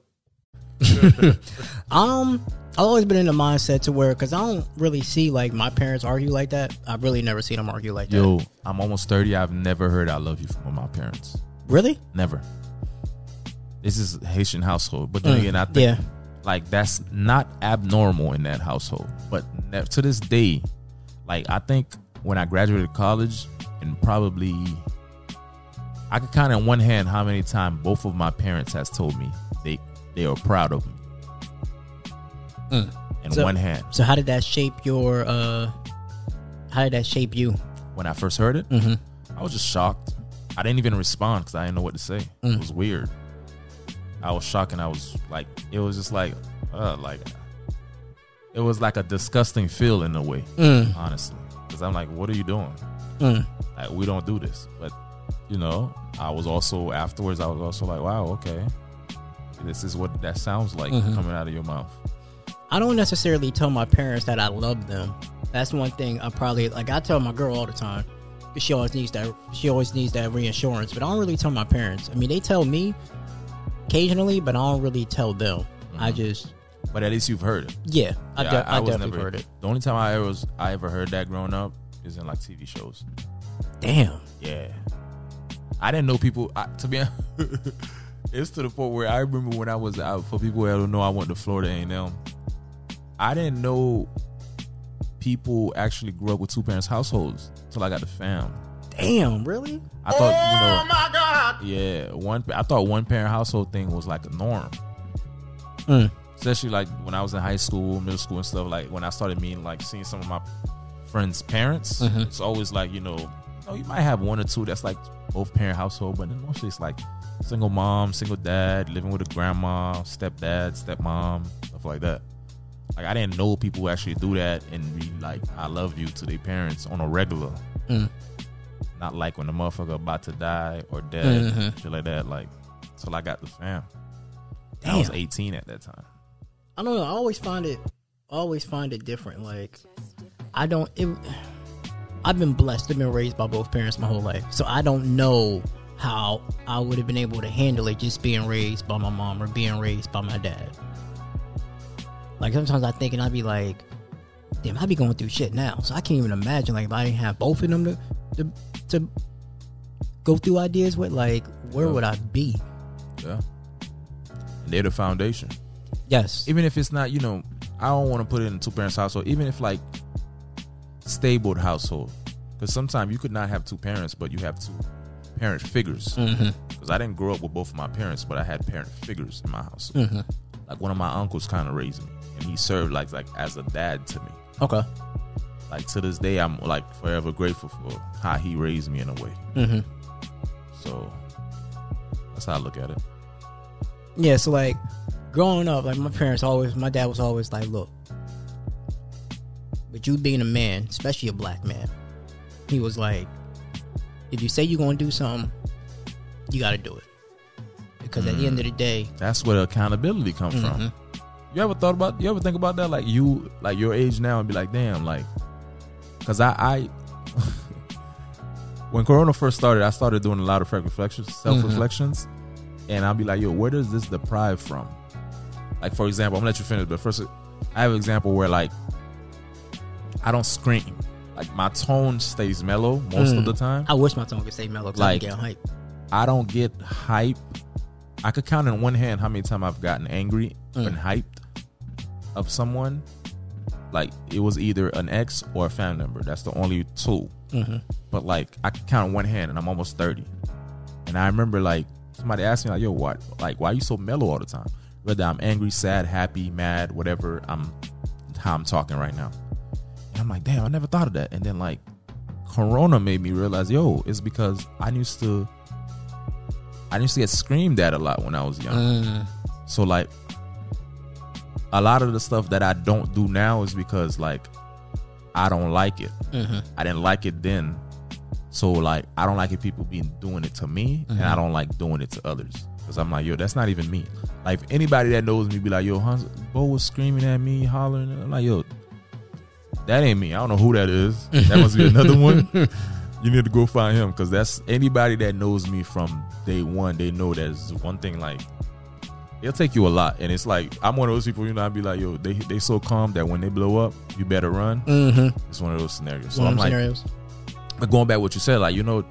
um, I've always been in the mindset to where, cause I don't really see like my parents argue like that. I've really never seen them argue like that. Yo, I'm almost 30. I've never heard I love you from my parents. Really? Never. This is Haitian household, but then Mm, again, I think yeah. like that's not abnormal in that household. But ne- to this day, like I think when I graduated college, and probably I could count on one hand how many times both of my parents has told me they are proud of me. Mm. In So- one hand, So how did that shape your? uh How did that shape you? when I first heard it, Mm-hmm. I was just shocked. I didn't even respond because I didn't know what to say. Mm. It was weird. I was shocked and I was like, it was just like, uh, like, it was like a disgusting feel in a way, Mm. honestly. Because I'm like, what are you doing? Mm. Like, we don't do this. But, you know, I was also, afterwards, I was also like, wow, okay. This is what that sounds like Mhm. coming out of your mouth. I don't necessarily tell my parents that I love them. That's one thing I probably like. I tell my girl all the time 'cause she always needs that. She always needs that reassurance. But I don't really tell my parents. I mean, they tell me occasionally, but I don't really tell them. I just But at least you've heard it. yeah, I, Yeah, de- I, was definitely never- heard it. The only time I ever was I ever heard that growing up is in like TV shows. Damn. Yeah, I didn't know people. I, to be honest, it's to the point where I remember when I was out. For people who don't know, I went to Florida A and M. I didn't know people actually grew up with two parents households until I got the fam. Damn. Really? I thought you know. my god. Yeah, one. I thought one parent household thing was like a norm. Mm. Especially like when I was in high school, middle school, and stuff. Like when I started meeting, like seeing some of my friends' parents. Mhm. It's always like you know, you know, you might have one or two that's like both parent household, but then mostly it's like single mom, single dad, living with a grandma, stepdad, stepmom, stuff like that. Like I didn't know people who actually do that and be like, "I love you" to their parents on a regular. Mm. Not like when the motherfucker about to die or dead, Mhm. shit like that. Like, till I got the fam. I was 18 at that time. I don't know. I always find it, always find it different. Like, I don't. It, I've been blessed. I've been raised by both parents my whole life, so I don't know how I would have been able to handle it just being raised by my mom or being raised by my dad. Like sometimes I think, and I'd be like, "Damn, I'd be going through shit now." So I can't even imagine like if I didn't have both of them to to, to go through ideas with. Like, where Yeah. would I be? Yeah. They're the foundation. Yes. Even if it's not, you know, I don't want to put it in two parents household. Even if like stable household, because sometimes you could not have two parents, but you have two parent figures. Because I didn't grow up with both of my parents, but I had parent figures in my house. Mhm. Like one of my uncles kind of raised me, and he served like like as a dad to me. Okay. Like to this day, I'm like forever grateful for how he raised me in a way. Mm-hmm. So that's how I look at it. Yeah, so like growing up, like my parents always, my dad was always like, look, but you being a man, especially a black man, he was like, if you say you're gonna do something, you got to do it, because at the end of the day, That's where the accountability comes Mhm. from. You ever thought about? You ever think about that? Like you, like your age now, and be like, damn, like, because I, I, when Corona first started, I started doing a lot of reflections, self reflections, and I'll be like, yo, where does this deprive from? Like for example, I'm gonna let you finish, but first, I have an example where like, I don't scream. Like my tone stays mellow most of Mm. the time. I wish my tone could stay mellow. 'cause I Like- get hype. I don't get hype. I could count in one hand how many times I've gotten angry Mm. and hyped of someone. Like it was either an ex or a family member. That's the only 2 Mhm. But like I can count in one hand, and I'm almost thirty. And I remember like somebody asked me like, "Yo, what? Like, why are you so mellow all the time? Whether I'm angry, sad, happy, mad, whatever. I'm how I'm talking right now." And I'm like, "Damn, I never thought of that." And then like Corona made me realize, yo, it's because I used to I used to get screamed at a lot when I was young. Mm. So like a lot of the stuff that I don't do now is because like I don't like it. Mhm. I didn't like it then. So like I don't like it people being doing it to me and I don't like doing it to others. because I'm like, yo, that's not even me. Like anybody that knows me be like, yo, Hans, Bo was screaming at me, hollering. I'm like, yo, that ain't me. I don't know who that is. That must be another one. You need to go find him because that's anybody that knows me from day one. They know that's one thing like it'll take you a lot, and it's like I'm one of those people. You know, I'd be like, yo, they they so calm that when they blow up, you better run. Mm-hmm. It's one of those scenarios. So One I'm like, scenarios. but going back what you said, like you know,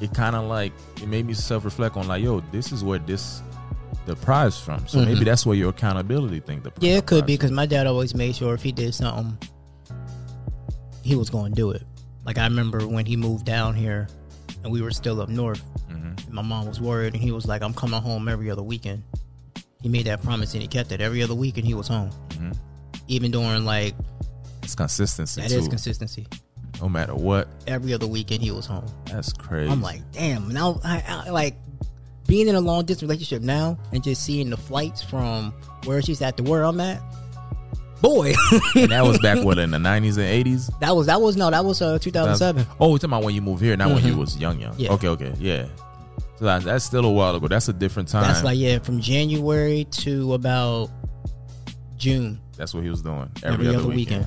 it kind of like it made me self reflect on like, yo, this is where this the prize from. So maybe Mhm. that's where your accountability thing. The Yeah, it could be because my dad always made sure if he did something, he was going to do it. Like I remember when he moved down here, and we were still up north. Mhm. My mom was worried, and he was like, "I'm coming home every other weekend." He made that promise, and he kept it. Every other weekend, he was home. Mhm. Even during like it's consistency that too. is consistency. no matter what, Every other weekend, he was home. that's crazy. I'm like, damn. Now, I, I like being in a long distance relationship now, and just seeing the flights from where she's at to where I'm at. Boy, and that was back what in the 90s and 80s. that was that was no, that was uh 2007. Oh, you're talking about when you moved here, not when you Mhm. was young, young. Yeah. Okay, okay, yeah. So that, that's still a while ago. That's a different time. That's like yeah, from January to about June. That's what he was doing Every, other, weekend.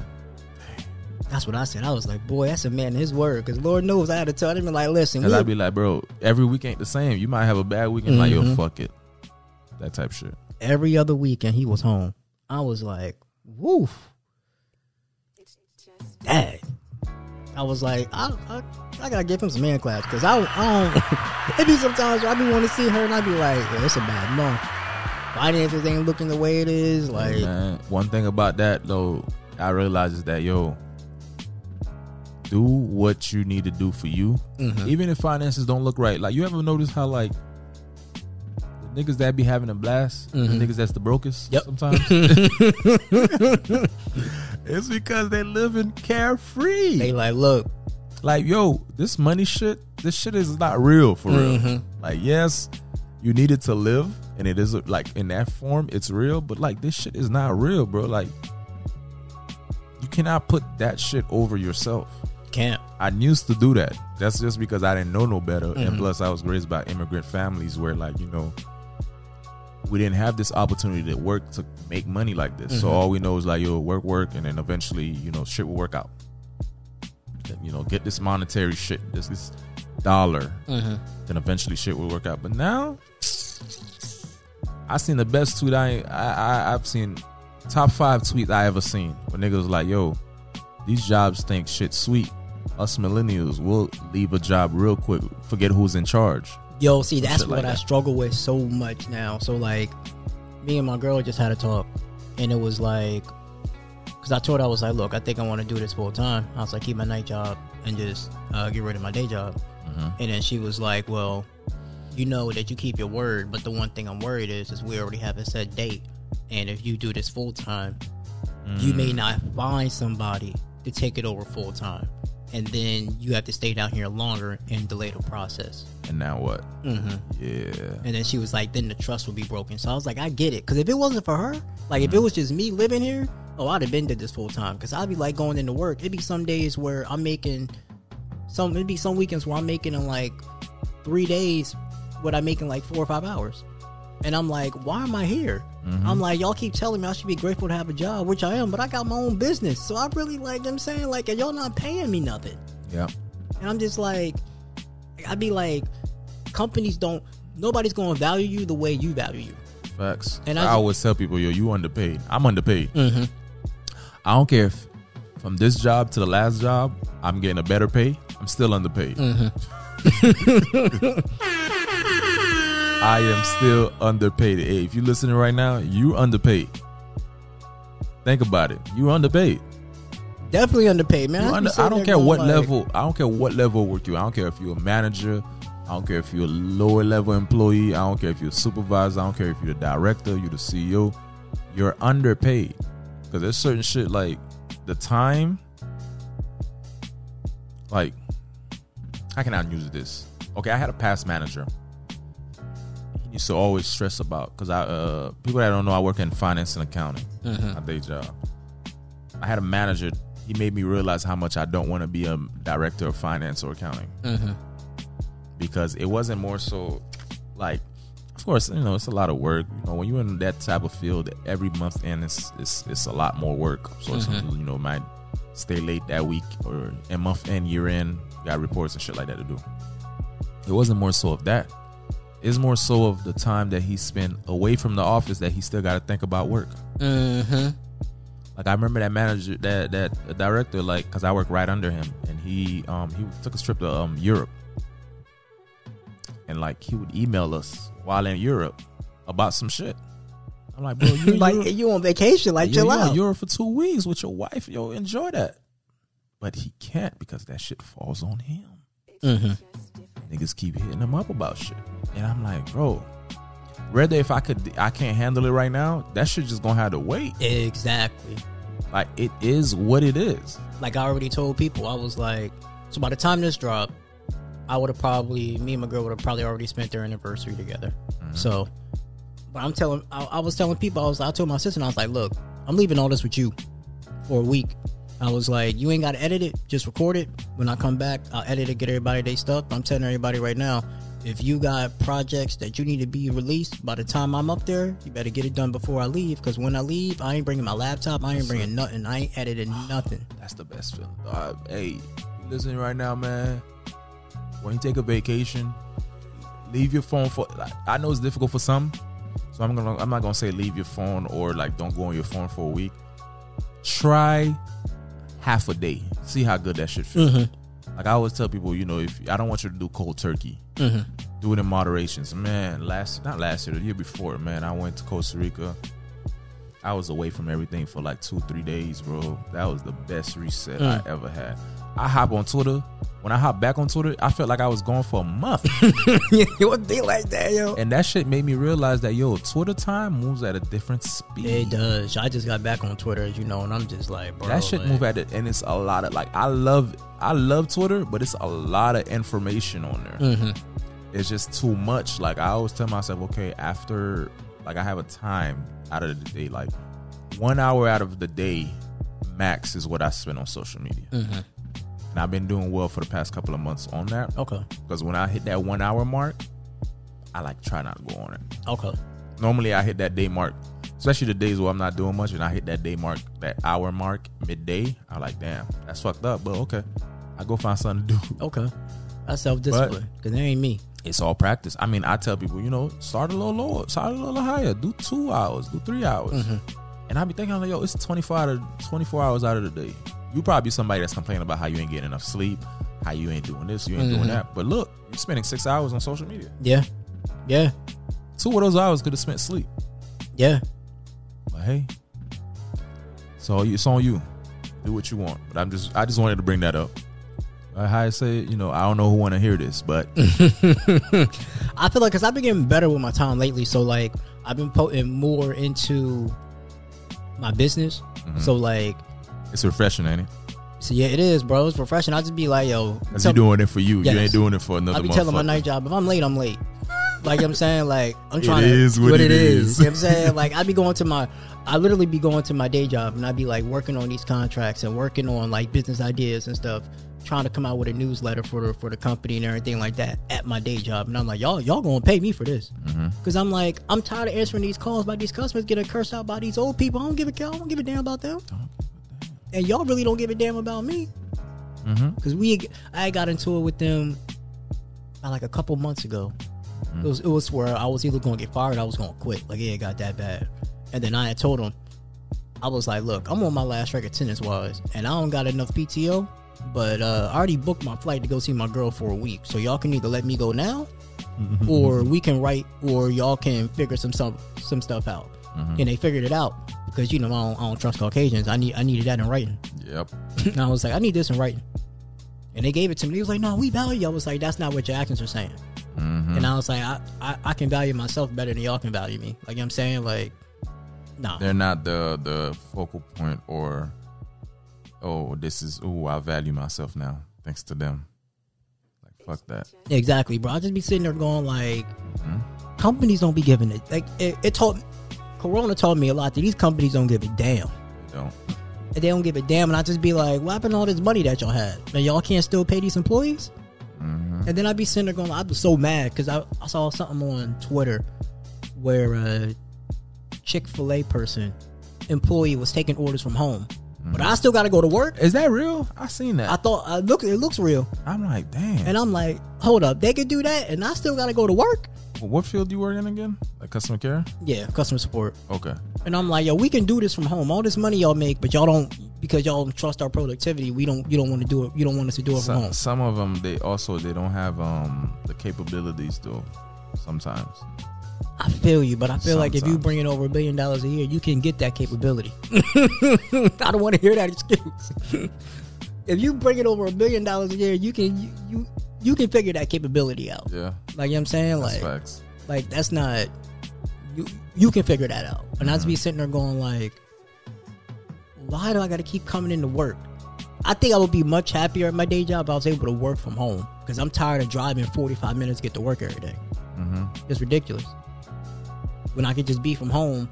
That's what I said. I was like, boy, that's a man his word. Because Lord knows I had to tell him like, listen, Cause I'd be like, bro, every week ain't the same. You might have a bad weekend, like yo, Mhm. fuck it, that type shit. every other weekend he was home. I was like, woof. Dad. I was like, I, I, I gotta give him some man claps because I, I don't. it be sometimes I be want to see her and I be like, yeah, it's a bad month. Finances ain't looking the way it is. Like, Hey, man, one thing about that though, I realize is that yo, do what you need to do for you, Mhm. even if finances don't look right. Like you ever notice how like the niggas that be having a blast, Mhm. the niggas that's the brokest, Yep. sometimes. it's because they living carefree. they like, look, like yo this money shit this shit is not real for real Mhm. like yes you need it to live and it is like in that form it's real but like this shit is not real bro like you cannot put that shit over yourself can't. i used to do that that's just because i didn't know no better Mhm. and plus i was raised by immigrant families where like you know we didn't have this opportunity to work to make money like this so Mhm. all we know is like yo work work and then eventually you know shit will work out you know, get this monetary shit, this, this dollar, Mhm. then eventually shit will work out. But now, I seen the best tweet I, I, I I've seen, top five tweets I ever seen. where niggas like, "Yo, these jobs think shit sweet. Us millennials will leave a job real quick, forget who's in charge." Yo, see, that's what like I that. struggle with so much now. So like, me and my girl just had a talk, and it was like, because I told her I was like, look, I think I want to do this full time. I was like, keep my night job and just uh, get rid of my day job. Mhm. And then she was like, well, you know that you keep your word, but the one thing I'm worried is, is we already have a set date, and if you do this full time, you Mm. may not find somebody to take it over full time, and then you have to stay down here longer and delay the process. And now what? Mm-hmm. Yeah, And then she was like, then the trust will be broken. So I was like, I get it. Because if it wasn't for her, like if it was just me living here, oh, I'd have been did this full time. Because I'd be like going into work. It'd be some days where I'm making some. It'd be some weekends where I'm making in like three days what I'm making like four or five hours. And I'm like, why am I here? Mhm. I'm like, y'all keep telling me I should be grateful to have a job, which I am, but I got my own business. So I really like them saying like, y'all not paying me nothing. yeah. And I'm just like, I'd be like, companies don't, nobody's going to value you the way you value you. Facts. And I I, ju- always tell people, yo, you underpaid. I'm underpaid. Mm-hmm. I don't care if from this job to the last job, I'm getting a better pay. I'm still underpaid. I am still underpaid. Hey, if you're listening right now, you're underpaid. Think about it. You're underpaid. Definitely underpaid, man. I, under- I don't care what like, level. I don't care what level work you. I don't care if you're a manager. I don't care if you're a lower level employee. I don't care if you're a supervisor. I don't care if you're the director. You're the CEO. You're underpaid because there's certain shit like the time. Like, I use this? Okay, I had a past manager. Used to always stress about because I uh people that don't know I work in finance and accounting, Mhm. my day job. I had a manager. He made me realize how much I don't want to be a director of finance or accounting Mhm. because it wasn't more so like of course, you know it's a lot of work. You know, when you're in that type of field, every month end it's it's, it's a lot more work. So people, you know, might stay late that week or in month end, year end, got reports and shit like that to do. It wasn't more so of that. It's more so of the time that he spent away from the office that he still got to think about work. Mm-hmm. Like I remember that manager, that that director, like because I work right under him, and he um he took a trip to um Europe, and like he would email us while in Europe about some shit. I'm like, bro, you like Europe? you on vacation, like Yeah, chill you in out. Europe for two weeks with your wife, yo, enjoy that. But he can't because that shit falls on him. Mm-hmm. Niggas keep hitting them up about shit, and I'm like, bro, rather if I could, I can't handle it right now. That shit just gonna have to wait. Exactly. Like it is what it is. Like I already told people, I was like, so by the time this dropped, I would have probably me and my girl would have probably already spent their anniversary together. Mm-hmm. So, but I'm telling, I, I was telling people, I was, I told my sister, and I was like, look, I'm leaving all this with you for a week. I was like, you ain't got to edit it, just record it. When I come back, I'll edit it, get everybody their stuff. I'm telling everybody right now, if you got projects that you need to be released by the time I'm up there, you better get it done before I leave. Because when I leave, I ain't bringing my laptop, I ain't bringing nothing, I ain't editing nothing. That's the best feeling. Uh, hey, listening right now, man? When you take a vacation, leave your phone for. Like, I know it's difficult for some, so I'm gonna. I'm not gonna say leave your phone or like don't go on your phone for a week. Try half a day. See how good that shit feels. Mm-hmm. Like I always tell people, you know, if I don't want you to do cold turkey, mm-hmm. do it in moderations. Man, last not last year, the year before, man, I went to Costa Rica. I was away from everything for like two, three days, bro. That was the best reset I mm. ever had. I hop on Twitter. When I hop back on Twitter, I felt like I was gone for a month. what be like that, yo? and that shit made me realize that yo, Twitter time moves at a different speed. It does. I just got back on Twitter, as you know, and I'm just like, bro. that shit like, move at it and it's a lot of like I love I love Twitter, but it's a lot of information on there. Mhm. It's just too much. Like I always tell myself, okay, after like I have a time out of the day, like one hour out of the day max is what I spend on social media. Mhm. And I've been doing well for the past couple of months on that. Okay. Because when I hit that one hour mark, I like try not to go on it. Okay. Normally I hit that day mark, especially the days where I'm not doing much, and I hit that day mark, that hour mark, midday. I'm like, damn, that's fucked up, but okay. I go find something to do. Okay. That's self discipline. Because it ain't me. It's all practice. I mean, I tell people, you know, start a little lower, start a little higher, do two hours, do three hours. Mm-hmm. And I be thinking, like, yo, it's 24 out of 24 hours out of the day. You probably somebody that's complaining about how you ain't getting enough sleep, how you ain't doing this, you ain't doing that. But look, you're spending six hours on social media. Yeah. Yeah. Two of those hours could have spent sleep. Yeah. But hey, so it's on you. Do what you want. But I'm just, I just wanted to bring that up. I say, you know, I don't know who want to hear this, but I feel like because I've been getting better with my time lately. So, like, I've been putting more into my business. Mm-hmm. So, like, it's refreshing, ain't it? so yeah, it is, bro. It's refreshing. I just be like, yo, Because tell- you're doing it for you. Yes. You ain't doing it for another I be telling my night job if I'm late, I'm late. Like you know I'm saying, like I'm It trying is to what what it is. is. You know what I'm saying? Like I be going to my I literally be going to my day job and I be like working on these contracts and working on like business ideas and stuff, trying to come out with a newsletter for the for the company and everything like that at my day job. And I'm like, y'all y'all gonna pay me for this. Mm-hmm. Cause I'm like, I'm tired of answering these calls by these customers getting cursed out by these old people. I don't give a I don't give a damn about them. And y'all really don't give a damn about me. Mhm. Cause we I got into it with them about like a couple months ago. It was it was where I was either gonna get fired, or I was gonna quit. Like yeah, it got that bad. And then I had told them, I was like, look, I'm on my last record tennis wise, and I don't got enough PTO. But uh, I already booked my flight to go see my girl for a week, so y'all can either let me go now, or we can write, or y'all can figure some some some stuff out. And they figured it out because you know I don't, I don't trust Caucasians. I need I needed that in writing. Yep. And I was like, I need this in writing. And they gave it to me. He was like, No, we value. you." I was like, That's not what your actions are saying. Mm-hmm. And I was like, I, I, I can value myself better than y'all can value me. Like you know what I'm saying, like, nah. They're not the the focal point or oh, this is oh, I value myself now thanks to them. Like fuck that. Exactly, bro. I just be sitting there going like, Mm-hmm. companies don't be giving it. Like it, it taught Corona taught me a lot that these companies don't give a damn. They don't. And they don't give a damn, and I just be like, what happened to all this money that y'all had? And y'all can't still pay these employees? Mm-hmm. And then I'd be sitting there going, I was so mad because I, I saw something on Twitter where a Chick Fil A person employee was taking orders from home, but I still got to go to work. Is that real? I seen that. I thought I look it looks real, I'm like, damn. and I'm like, hold up, they could do that, and I still got to go to work. What field do you work in again? Like customer care? Yeah, customer support. Okay. And I'm like, yo, we can do this from home. All this money y'all make, but y'all don't because y'all don't trust our productivity. We don't. You don't want to do it. You don't want us to do it from Some, home. some of them they also they don't have um the capabilities though. Sometimes. I feel you, but I feel like if you bring in over a billion dollars a year, you can get that capability. I don't want to hear that excuse. if you bring it over a billion dollars a year, you can you, you you can figure that capability out. Yeah. Like you know what I'm saying, That's like facts. like that's not you you can figure that out. And I'd Mm-hmm. be sitting there going like, why do I got to keep coming into work? I think I would be much happier at my day job if I was able to work from home because I'm tired of driving 45 minutes to get to work every day. Mm-hmm. It's ridiculous. When I could just be from home,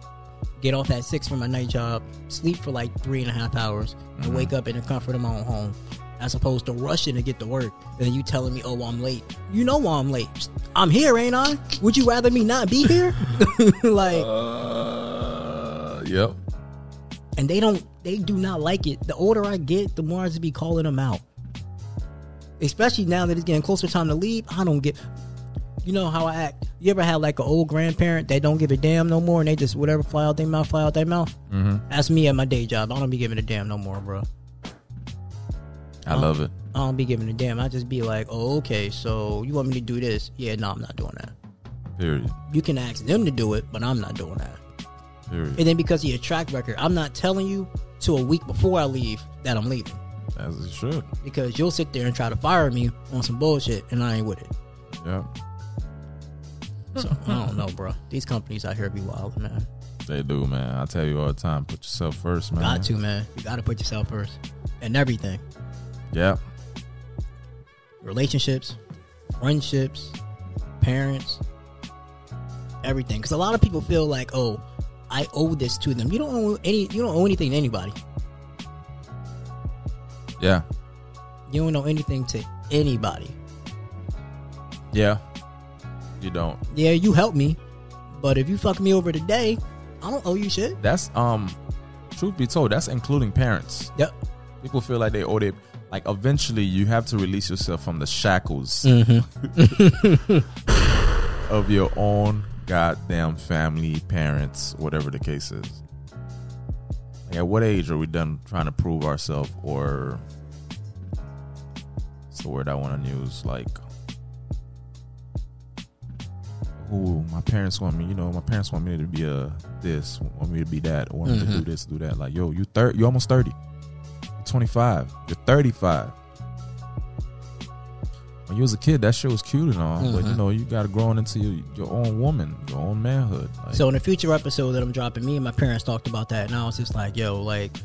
get off at six from my night job, sleep for like three and a half hours, and Mm-hmm. wake up in the comfort of my own home, as opposed to rushing to get to work. And then you telling me, "Oh, I'm late." You know why I'm late? I'm here, ain't I? Would you rather me not be here? like, Uh, yep. and they don't. They do not like it. The older I get, the more I just be calling them out. Especially now that it's getting closer time to leave, I don't get. You know how I act. You ever had like an old grandparent that don't give a damn no more, and they just whatever fly out their mouth, fly out their mouth. Mm-hmm. That's me at my day job. I don't be giving a damn no more, bro. I love it. I don't be giving a damn. I just be like, oh, okay, so you want me to do this? Yeah, no, I'm not doing that. Period. You can ask them to do it, but I'm not doing that. Period. And then because of your track record, I'm not telling you to a week before I leave that I'm leaving. As it should. Because you'll sit there and try to fire me on some bullshit, and I ain't with it. Yeah. So I don't know, bro. These companies out here be wild, man. They do, man. I tell you all the time, put yourself first, man. Got to, man. You got to put yourself first, and everything. Yeah. relationships, friendships, parents, everything. Because a lot of people feel like, oh, I owe this to them. You don't owe any. You don't owe anything to anybody. Yeah. You don't owe anything to anybody. Yeah. You don't. Yeah, you helped me, but if you fuck me over today, I don't owe you shit. That's um truth be told, that's including parents. Yep. People feel like they owe their like eventually you have to release yourself from the shackles of your own goddamn family, parents, whatever the case is. Like at what age are we done trying to prove ourselves or what's the word I want to use? Like Ooh, my parents want me, you know, my parents want me to be a this, want me to be that, want me to do mm-hmm. this, do that. Like, yo, you thirty you almost 30. You're 25. You're 35. When you was a kid, that shit was cute and all, but you mm-hmm. know, you gotta grow into your, your own woman, your own manhood. Like, So in a future episode that I'm dropping, me and my parents talked about that, and I was just like, yo, like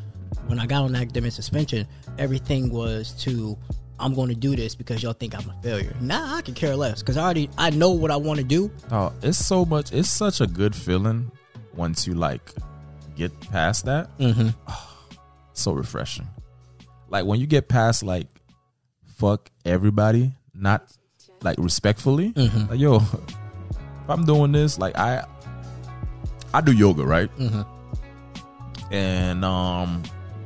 when I got on academic suspension, everything was to I'm going to do this because y'all think I'm a failure. Nah, I can care less because I already I know what I want to do. Oh, it's so much. It's such a good feeling once you like get past that. Mm-hmm. so refreshing. Like when you get past like fuck everybody, not like respectfully. Mm-hmm. Like yo, if I'm doing this, like I, I do yoga, right? Mm-hmm. And um,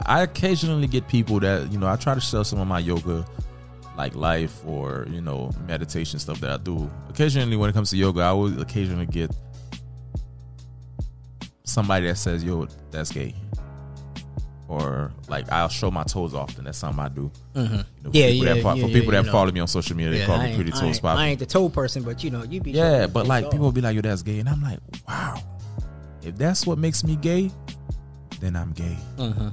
I occasionally get people that you know I try to sell some of my yoga like life or you know meditation stuff that I do. Occasionally, when it comes to yoga, I will occasionally get somebody that says, "Yo, that's gay," or like I'll show my toes often. That's something I do. Mm-hmm. You know, Yeah, yeah, that yeah, for yeah, people that know. follow me on social media, they call I me pretty ain't, popping. I ain't the toe person, but you know, you be Yeah, but like dog. people be like, "Yo, that's gay," and I'm like, "Wow, if that's what makes me gay, then I'm gay." Mhm.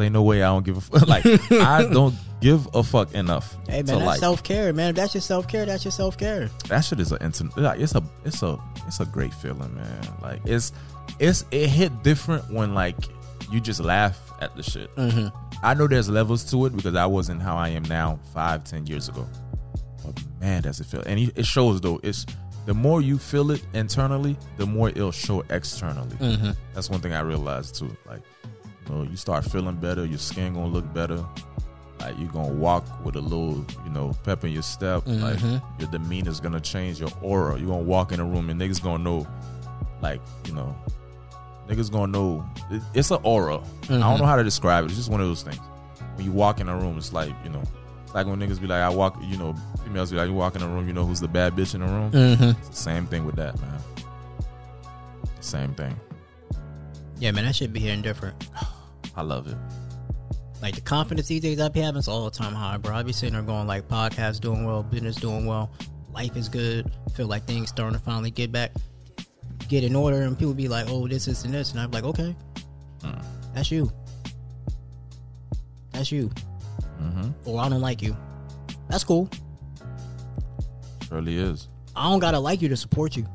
Ain't no way I don't give a fuck. Like I don't give a fuck enough Hey man, that's like self care, man. If that's your self care, that's your self care. that shit is a instant. Like it's a it's a it's a great feeling, man. Like it's it's it hit different when like you just laugh at the shit. Mm-hmm. I know there's levels to it because I wasn't how I am now five ten years ago. But man, does it feel? And it it shows though. It's the more you feel it internally, the more it'll show externally. Mm-hmm. That's one thing I realized too. Like, you know, you start feeling better, your skin gonna look better. Like you're gonna walk with a little, you know, pep in your step. Like Mhm. your demeanor's gonna change, your aura. You gonna walk in a room and niggas gonna know. like you know, niggas gonna know. It, it's an aura. I Mm-hmm. don't know how to describe it. It's just one of those things. When you walk in a room, it's like you know, it's like when niggas be like, I walk, you know, females be like, you walk in a room, you know who's the bad bitch in the room. Mm-hmm. It's the same thing with that, man. Same thing. Yeah, man, that should be hitting different. I love it. Like the confidence these days I be having is all the time high, bro. I be sitting there going like podcast doing well, business doing well, life is good. Feel like things starting to finally get back, get in order, and people be like, "Oh, this, this, and this," and I'm like, "Okay, that's you. That's you." Mm-hmm. Or I don't like you. That's cool. Really is. I don't gotta like you to support you.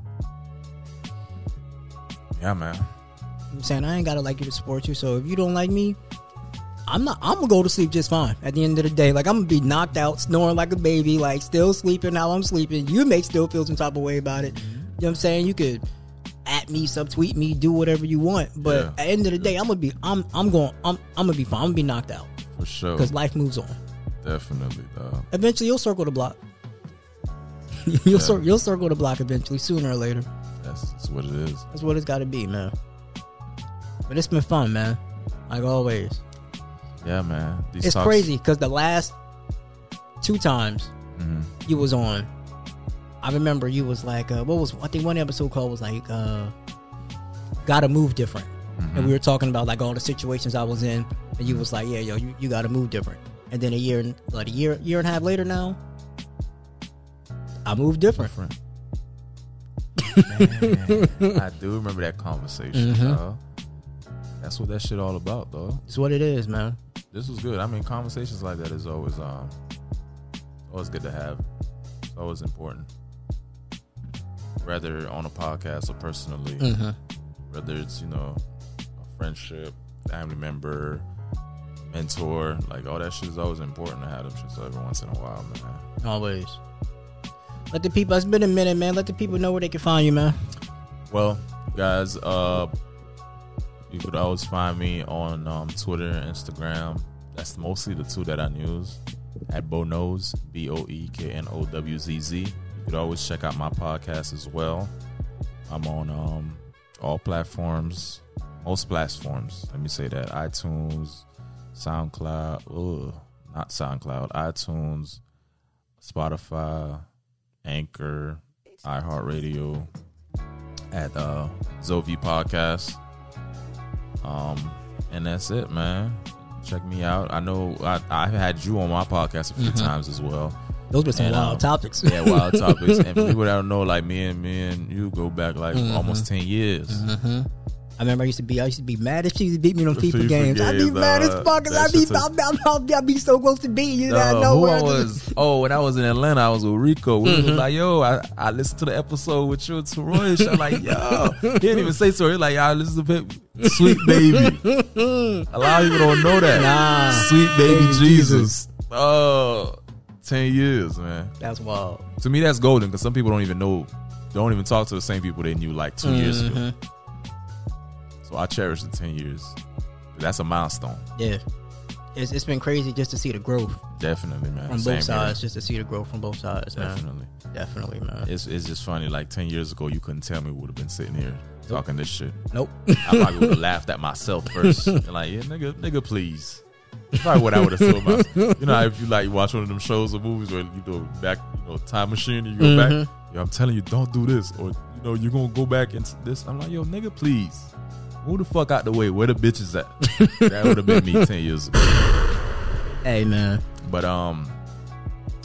Yeah, man. You know what I'm saying I ain't gotta like you to support you. So if you don't like me, I'm not. I'm gonna go to sleep just fine. At the end of the day, like I'm gonna be knocked out, snoring like a baby, like still sleeping how I'm sleeping. You may still feel some type of way about it. You know what I'm saying? You could at me, subtweet me, do whatever you want. But Yeah. at the end of the day, I'm gonna be. I'm. I'm going. I'm. I'm gonna be fine. I'm gonna be knocked out For sure. because life moves on. Definitely, dog. Eventually, you'll circle the block. you'll cir- you'll circle the block eventually, sooner or later. That's, that's what it is. That's what it's got to be, man. But it's been fun, man. Like always. Yeah, man. These it's talks- crazy because the last two times Mhm. you was on, I remember you was like, uh, what was I think one episode called was like, uh, "Gotta Move Different," and we were talking about like all the situations I was in, and you was like, "Yeah, yo, you, you gotta move different." And then a year, and like a year, year and a half later now, I moved different. Man, I do remember that conversation. Mhm. That's what that shit all about, though. It's what it is, man. This was good. I mean, conversations like that is always um always good to have. It's always important. Whether on a podcast or personally, Mhm. whether it's you know a friendship, family member, mentor, like all that shit is always important to have them shit. So every once in a while, man. Always. Let the people. It's been a minute, man. Let the people know where they can find you, man. Well, guys, uh, you could always find me on um, Twitter and Instagram. That's mostly the two that I use. At Bo Knows, B O E K N O W Z Z. You could always check out my podcast as well. I'm on um, all platforms, most platforms. Let me say that: iTunes, SoundCloud, ugh, not SoundCloud, iTunes, Spotify, Anchor, iHeartRadio, at uh Zovi Podcast. Um, and that's it, man. Check me out. I know I I've had you on my podcast a few times as well. Those were some And, wild um, topics. Yeah, wild topics. And for people that don't know, like me and me and you go back like almost ten years. Mm-hmm. I remember I used to be I used to be mad as she used to beat me on FIFA FIFA games. I'd be games, mad as uh, fuck I'd be I'd, I'd, I'd, be so close to beating you. that I Uh, know who where I was? Oh, when I was in Atlanta, I was with Rico. We Mm-hmm. was like, "Yo, I, I listened to the episode with you and Taroy." I'm like, "Yo," he didn't even say so. He's like, "Y'all listen to Pip- Sweet Baby." A lot of people don't know that. Nah. Sweet Baby Baby Jesus. Oh, 10 years, man. That's wild. To me, that's golden because some people don't even know, don't even talk to the same people they knew like 2 years ago. So I cherish the ten years. That's a milestone, Yeah, it's it's been crazy just to see the growth definitely, man. from Same both here. sides. Just to see the growth from both sides, man. Definitely. Definitely, man. It's it's just funny. Like ten years ago, you couldn't tell me we would have been sitting here talking this shit. Nope. I probably would have laughed at myself first. Like, yeah, nigga, nigga, please. That's probably what I would have told myself. You know, if you like watch one of them shows or movies where you go back, you know, time machine, and you go Mhm. back. Yo, I'm telling you, don't do this, or you know, you're gonna go back into this. I'm like, yo, nigga, please. Move the fuck out the way. Where the bitches at? that would have been me ten years ago. hey, man. But um,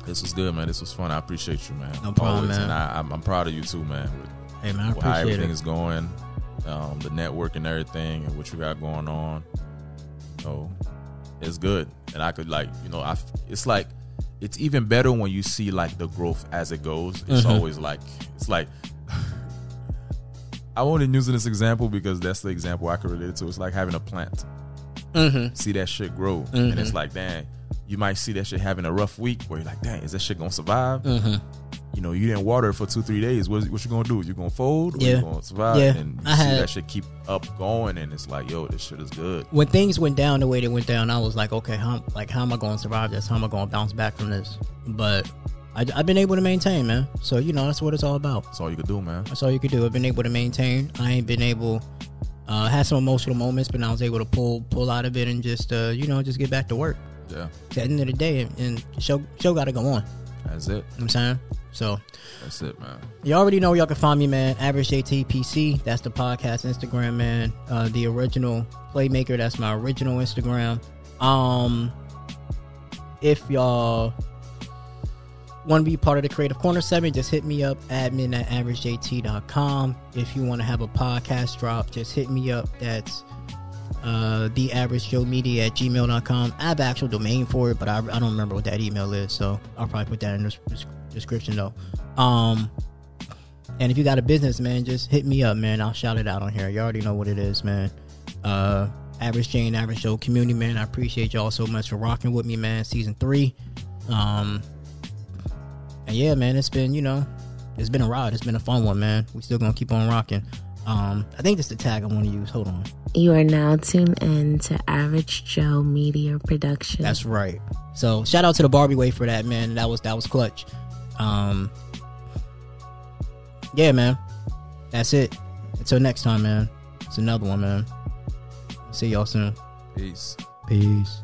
this was good, man. This was fun. I appreciate you, man. No problem, Always. man. And I, I'm, I'm proud of you too, man. With Hey, man. I with how everything it. is going, um, the network and everything, and what you got going on. So it's good, and I could like, you know, I. It's like it's even better when you see like the growth as it goes. It's Mhm. always like it's like. I'm only using this example because that's the example I can relate it to. It's like having a plant Mm-hmm. see that shit grow. And it's Mhm. like, dang, you might see that shit having a rough week where you're like, dang, is that shit gonna survive? Mhm. You know, you didn't water it for two, three days. What, what you gonna do? You gonna fold? Or Yeah. You gonna survive? Yeah. And you I see had- that shit keep up going, and it's like, yo, this shit is good. When things went down the way they went down, I was like, okay, how like how am I going to survive this? How am I going to bounce back from this? But I, I've been able to maintain, man. So you know that's what it's all about. That's all you could do, man. That's all you could do. I've been able to maintain. I ain't been able. Uh, had some emotional moments, but I was able to pull pull out of it and just uh, you know just get back to work. Yeah, At the end of the day, and, and show show got to go on. You know that's it. what I'm saying so. That's it, man. You already know y'all can find me, man. Average JTPC. That's the podcast Instagram, man. Uh, the original Playmaker. That's my original Instagram. Um, if y'all want to be part of the Creative Corner 7, just hit me up, admin at averagejt.com. If you want to have a podcast drop, just hit me up. That's uh, the average Joe Media at gmail.com. I have actual domain for it, but I, I don't remember what that email is, so I'll probably put that in the description though. Um, and if you got a business, man, just hit me up, man. I'll shout it out on here. You already know what it is, man. Uh, average Jane, average Joe community, man. I appreciate y'all so much for rocking with me, man. Season three. Um, and yeah, man, it's been, you know, it's been a ride. It's been a fun one, man. We still gonna keep on rocking. Um, I think that's the tag I want to use. Hold on. You are now tuned in to Average Joe Media Production. That's right. So shout out to the Barbie Way for that, man. That was that was clutch. Um, yeah, man. That's it. Until next time, man. It's another one, man. See y'all soon. Peace. Peace.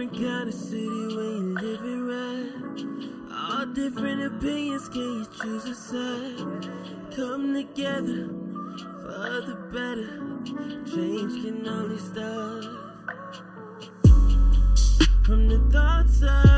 Different kind of city when you live it right. All different opinions, can you choose a side? Come together for the better. Change can only start from the thoughts of